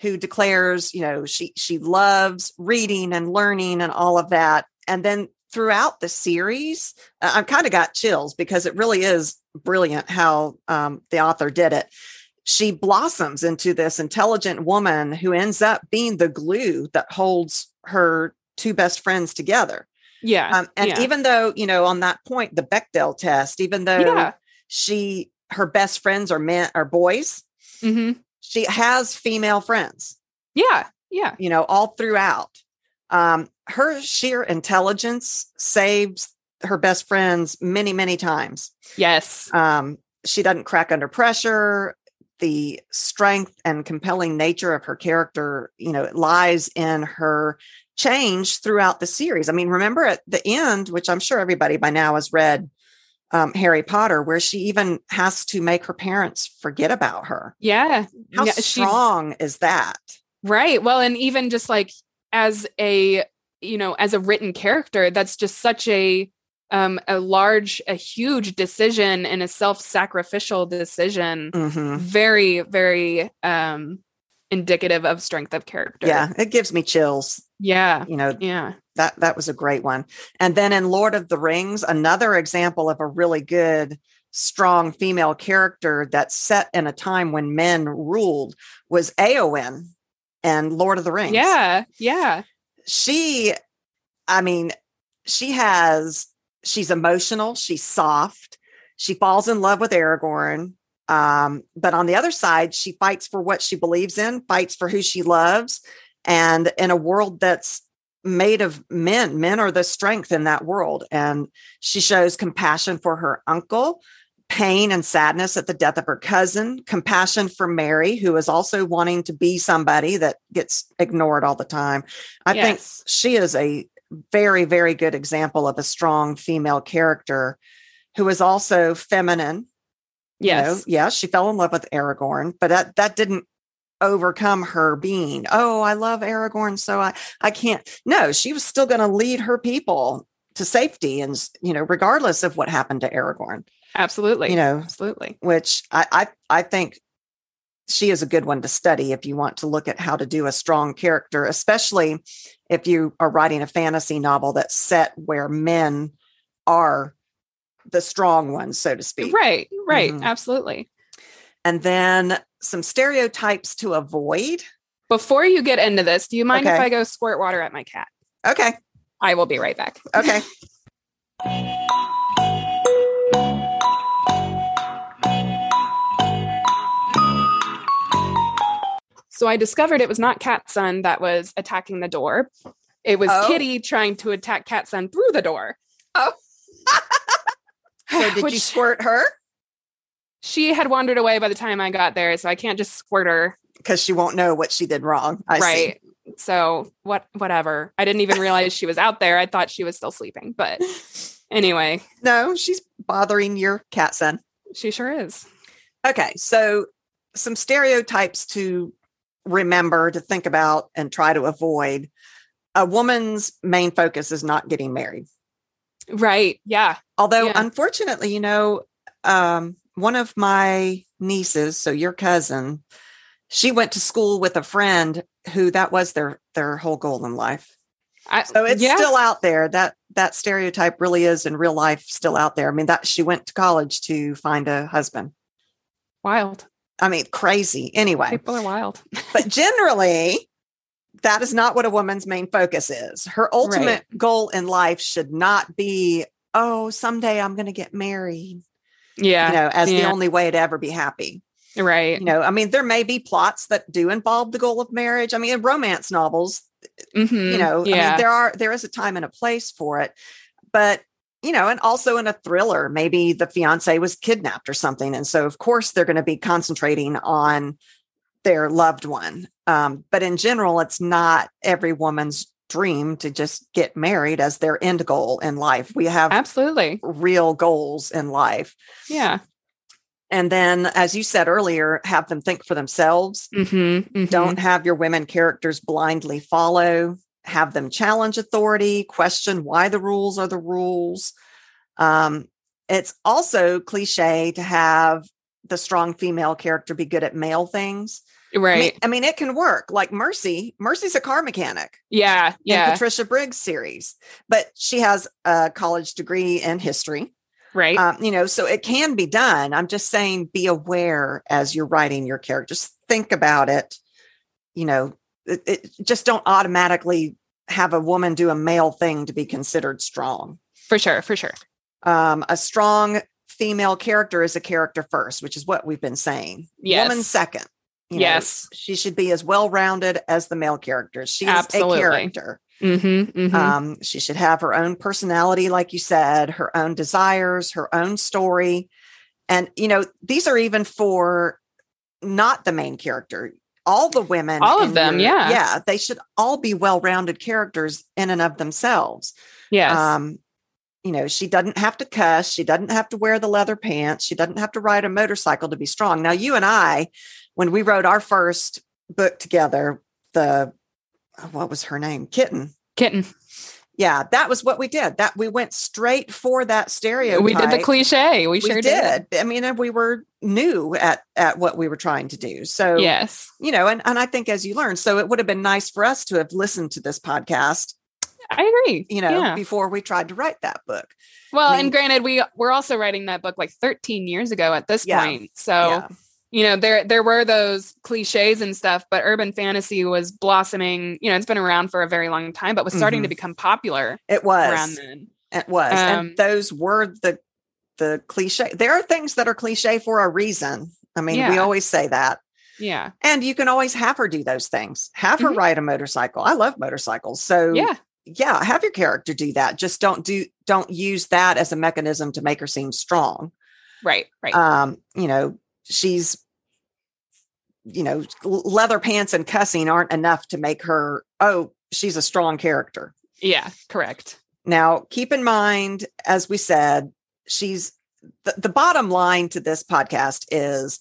who declares, you know, she she loves reading and learning and all of that. And then throughout the series, I- I've kind of got chills because it really is brilliant how um, the author did it. She blossoms into this intelligent woman who ends up being the glue that holds her two best friends together. Yeah. Um, and yeah. even though, you know, on that point, the Bechdel test, even though yeah. She, her best friends are men, are boys, hmm she has female friends, Yeah. Yeah. you know, all throughout. Um, her sheer intelligence saves her best friends many, many times. Yes. Um, she doesn't crack under pressure. The strength and compelling nature of her character, you know, lies in her change throughout the series. I mean, remember at the end, which I'm sure everybody by now has read um, Harry Potter, where she even has to make her parents forget about her. Yeah. How Yeah, she- strong is that? Right. Well, and even just like as a, you know, as a written character, that's just such a um a large, a huge decision and a self-sacrificial decision. hmm Very, very um indicative of strength of character. Yeah, it gives me chills. Yeah. You know, Yeah. That that was a great one. And then in Lord of the Rings, another example of a really good strong female character that's set in a time when men ruled was Eowyn and Lord of the Rings. Yeah. Yeah. She I mean, she has she's emotional, she's soft, she falls in love with Aragorn. Um, but on the other side, she fights for what she believes in, fights for who she loves. And in a world that's made of men, men are the strength in that world. And she shows compassion for her uncle, pain and sadness at the death of her cousin, compassion for Merry, who is also wanting to be somebody that gets ignored all the time. I think she is a very, very good example of a strong female character who is also feminine. you know. Yes. yeah, she fell in love with Aragorn, but that that didn't overcome her being, oh, I love Aragorn, so I I can't. No, she was still going to lead her people to safety, and you know, regardless of what happened to Aragorn, Absolutely. you know, Absolutely. which I, I I think she is a good one to study if you want to look at how to do a strong character, especially if you are writing a fantasy novel that's set where men are the strong ones, so to speak. Right. Right. Mhm. Absolutely. And then some stereotypes to avoid. Before you get into this, do you mind if I go squirt water at my cat? Okay. I will be right back. Okay. So I discovered it was not Cat Son that was attacking the door. It was Oh. Kitty trying to attack Cat Son through the door. Oh. so did you squirt her? She had wandered away by the time I got there, so I can't just squirt her. Because she won't know what she did wrong. I see. right. So what whatever. I didn't even realize she was out there. I thought she was still sleeping. But anyway, No, she's bothering your cat son. she sure is. Okay, so some stereotypes to remember, to think about, and try to avoid. A woman's main focus is not getting married. Right. Yeah. Although, Yeah. unfortunately, you know, um, one of my nieces, so your cousin, she went to school with a friend who that was their their whole goal in life. I, So it's yeah. still out there. That that stereotype really is in real life still out there. I mean, that she went to college to find a husband. wild. I mean, crazy. Anyway, People are wild. but generally, that is not what a woman's main focus is. Her ultimate goal in life should not be, oh, someday I'm going to get married, Yeah. you know, as the only way to ever be happy. right. You know, I mean, there may be plots that do involve the goal of marriage. I mean, in romance novels, Mhm. you know, I mean, there are there is a time and a place for it, but you know, and also in a thriller, maybe the fiance was kidnapped or something, and so of course they're going to be concentrating on their loved one. Um, but in general, it's not every woman's dream to just get married as their end goal in life. We have Absolutely. real goals in life, Yeah. and then, as you said earlier, have them think for themselves Mm-hmm. don't have your women characters blindly follow have them challenge authority question why the rules are the rules um, it's also cliche to have the strong female character be good at male things I mean, Right. I mean it can work like mercy mercy's a car mechanic yeah. Yeah. patricia briggs series but she has a college degree in history right. um, you know so it can be done i'm just saying be aware as you're writing your characters think about it you know it, it, just don't automatically have a woman do a male thing to be considered strong. For sure, for sure. Um, a strong female character is a character first, which is what we've been saying. Yes. Woman second. Know, yes. she should be as well rounded as the male characters. She is Absolutely. a character. Mm-hmm, mhm. Um, she should have her own personality, like you said, her own desires, her own story. And, you know, these are even for not the main character. All the women, All of them, your- yeah. Yeah. They should all be well rounded characters in and of themselves. yes. Um, you know, she doesn't have to cuss. She doesn't have to wear the leather pants. She doesn't have to ride a motorcycle to be strong. Now, you and I, when we wrote our first book together, the what was her name? Kitten. Kitten. Yeah, that was what we did. That we went straight for that stereotype. We did the cliche. We, We sure did. I mean, we were new at at what we were trying to do. So Yes. you know, and and I think as you learn, so it would have been nice for us to have listened to this podcast, I agree. you know, Yeah. before we tried to write that book. Well, I mean- and granted, we we're also writing that book like 13 years ago at this Yeah. point. So yeah. You know, there there were those cliches and stuff, but urban fantasy was blossoming. You know, it's been around for a very long time, but was starting to Mhm. become popular It was. around then. It was. Um, and those were the the cliche. There are things that are cliche for a reason. I mean, we always say that. Yeah. And you can always have her do those things. Have her Mhm. ride a motorcycle. I love motorcycles. So Yeah. yeah, have your character do that. Just don't do don't use that as a mechanism to make her seem strong. Right. Right. Um, you know, she's you know, leather pants and cussing aren't enough to make her oh, she's a strong character. yeah. Correct. Now, keep in mind, as we said, she's the, the bottom line to this podcast is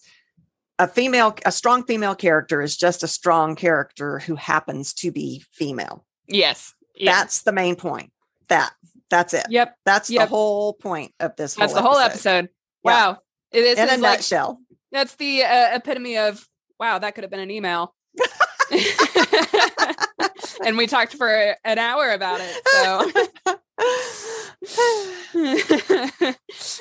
a female, a strong female character is just a strong character who happens to be female. Yes. That's the main point. That that's it. yep. That's the whole point of this. That's the whole episode. Wow. It is In a like, nutshell. That's the uh, epitome of wow, that could have been an email. and we talked for an hour about it. So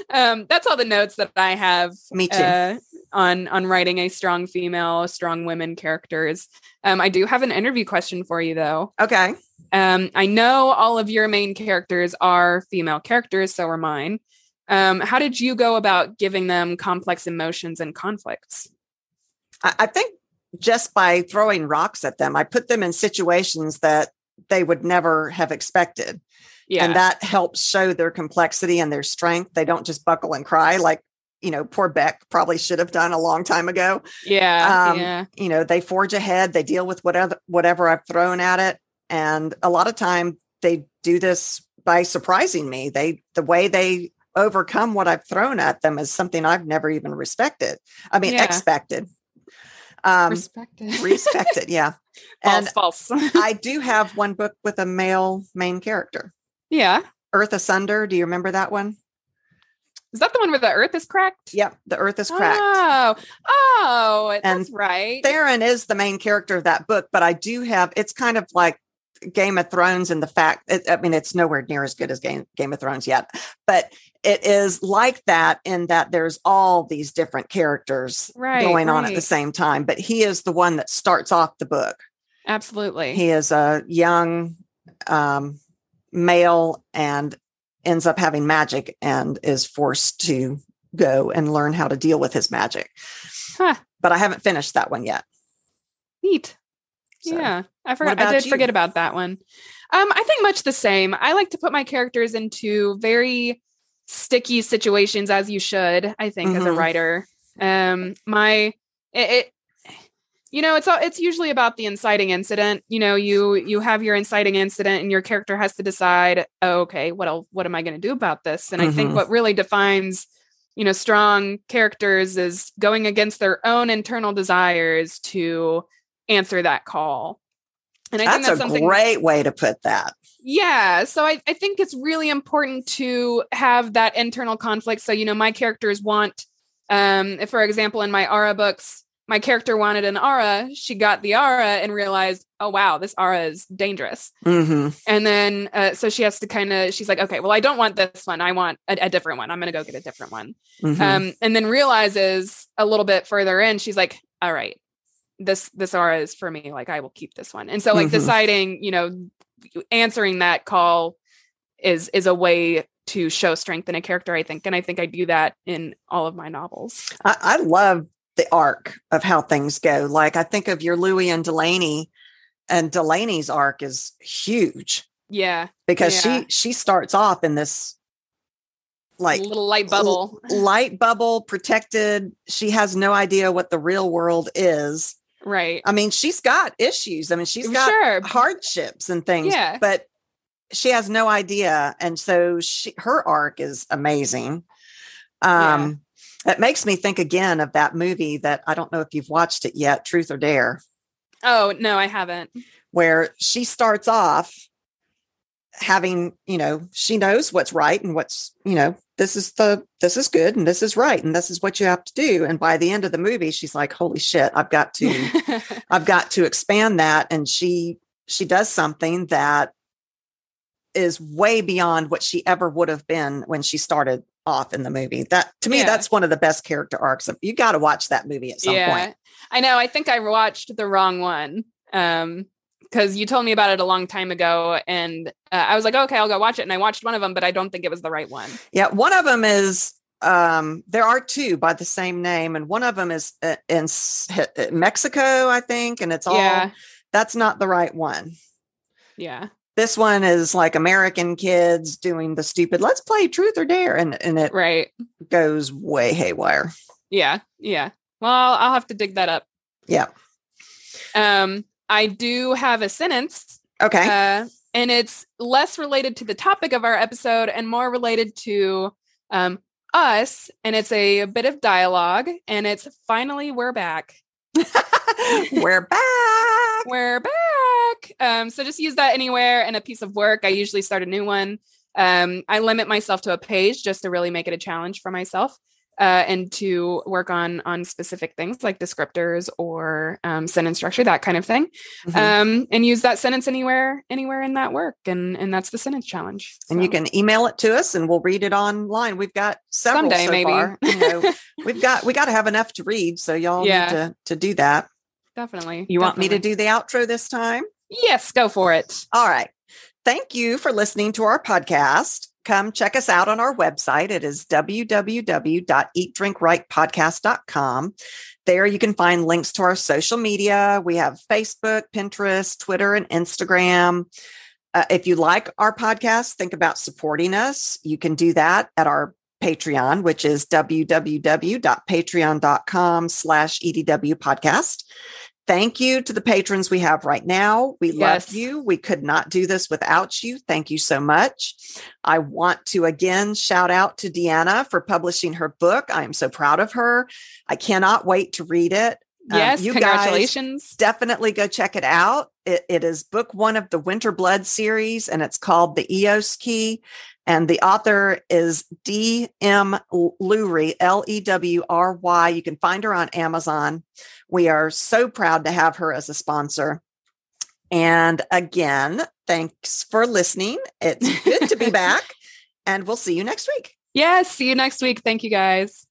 um, that's all the notes that I have Me too. uh, on on writing a strong female, strong women characters. Um, I do have an interview question for you though. okay. Um, I know all of your main characters are female characters, so are mine. Um, how did you go about giving them complex emotions and conflicts? I, think just by throwing rocks at them, I put them in situations that they would never have expected. Yeah, and that helps show their complexity and their strength. They don't just buckle and cry like you know poor Beck probably should have done a long time ago. yeah, um, yeah, You know they forge ahead. They deal with whatever whatever I've thrown at it, and a lot of time they do this by surprising me. They the way they overcome what I've thrown at them is something I've never even respected. I mean Yeah. expected. Um, respected. respected, yeah. And false, false. I do have one book with a male main character. yeah, Earth Asunder. Do you remember that one? is that the one where the Earth is cracked? Yep, the Earth is cracked. Oh, oh, And that's right. Theron is the main character of that book, but I do have it's kind of like Game of Thrones and the fact it, I mean it's nowhere near as good as Game Game of Thrones yet, but it is like that in that there's all these different characters Right, going on at the same time, but he is the one that starts off the book. Absolutely. He is a young um, male and ends up having magic and is forced to go and learn how to deal with his magic. Huh. But I haven't finished that one yet. Neat. So, yeah, I forgot. I did you? forget about that one. Um, I think much the same. I like to put my characters into very sticky situations, as you should. I think as a Mhm. writer, um, my it, it you know it's all it's usually about the inciting incident you know you you have your inciting incident and your character has to decide oh, okay what el- what am i going to do about this and i think Mhm. what really defines you know strong characters is going against their own internal desires to answer that call and i think That's, that's a great way to put that. yeah. So I, I think it's really important to have that internal conflict. So, you know, my characters want, um, if, for example, in my Aura books, my character wanted an Aura, she got the Aura and realized, oh, wow, this Aura is dangerous. hmm And then, uh, so she has to kind of, she's like, okay, well, I don't want this one. I want a, a different one. I'm going to go get a different one. hmm Um, and then realizes a little bit further in, she's like, all right, this this aura is for me like i will keep this one and so like Mhm. deciding you know answering that call is is a way to show strength in a character i think and i think i do that in all of my novels I, I love the arc of how things go. Like I think of your Louis and Delaney, and Delaney's arc is huge yeah because Yeah. she she starts off in this like little light bubble light bubble protected. She has no idea what the real world is. Right I mean, she's got issues. I mean, she's got sure hardships and things. Yeah. But she has no idea. And so she her arc is amazing. Um it makes me think again of that movie that I don't know if you've watched it yet, Truth or Dare, oh no i haven't where she starts off having, you know, she knows what's right and what's, you know, this is the this is good and this is right and this is what you have to do. And by the end of the movie, she's like, holy shit, I've got to I've got to expand that. And she she does something that is way beyond what she ever would have been when she started off in the movie. That to me, Yeah. that's one of the best character arcs. You got to watch that movie at some point. I know. I think I watched the wrong one. Um, because you told me about it a long time ago, and uh, I was like, okay, I'll go watch it. And I watched one of them, but I don't think it was the right one. Yeah, one of them is um there are two by the same name and one of them is uh, in uh, Mexico I think and it's all Yeah, that's not the right one. yeah, This one is like American kids doing the stupid let's play truth or dare and and it right. goes way haywire. Yeah, yeah. Well, I'll have to dig that up. Yeah. Um, I do have a sentence, Okay. uh, and it's less related to the topic of our episode and more related to um us. And it's a bit of dialogue, and it's finally we're back. We're back. we're back. Um, so just use that anywhere in a piece of work. I usually start a new one. Um, I limit myself to a page just to really make it a challenge for myself. Uh, and to work on on specific things like descriptors or um, sentence structure, that kind of thing, Mhm. um, and use that sentence anywhere anywhere in that work, and and that's the sentence challenge. and you can email it to us and we'll read it online. We've got several Someday, so maybe. far. You know, we've got we got to have enough to read, so y'all Yeah. need to to do that. definitely. You want me to do the outro this time? Yes, go for it. All right. Thank you for listening to our podcast. Come check us out on our website. It is www.eatdrinkwritepodcast.com. There you can find links to our social media. We have Facebook, Pinterest, Twitter, and Instagram. Uh, if you like our podcast, think about supporting us. You can do that at our Patreon, which is www.patreon.com slash EDW podcast. Thank you to the patrons we have right now. We Yes. love you. We could not do this without you. Thank you so much. I want to again shout out to Deanna for publishing her book. I am so proud of her. I cannot wait to read it. Um, Yes, you guys congratulations. definitely go check it out. It, it is book one of the Wynter Blood series, and it's called The Eos Key. And the author is D.M. Lewry, L E W R Y. You can find her on Amazon. We are so proud to have her as a sponsor. And again, thanks for listening. It's good to be back, and we'll see you next week. Yes, see you next week. Thank you guys.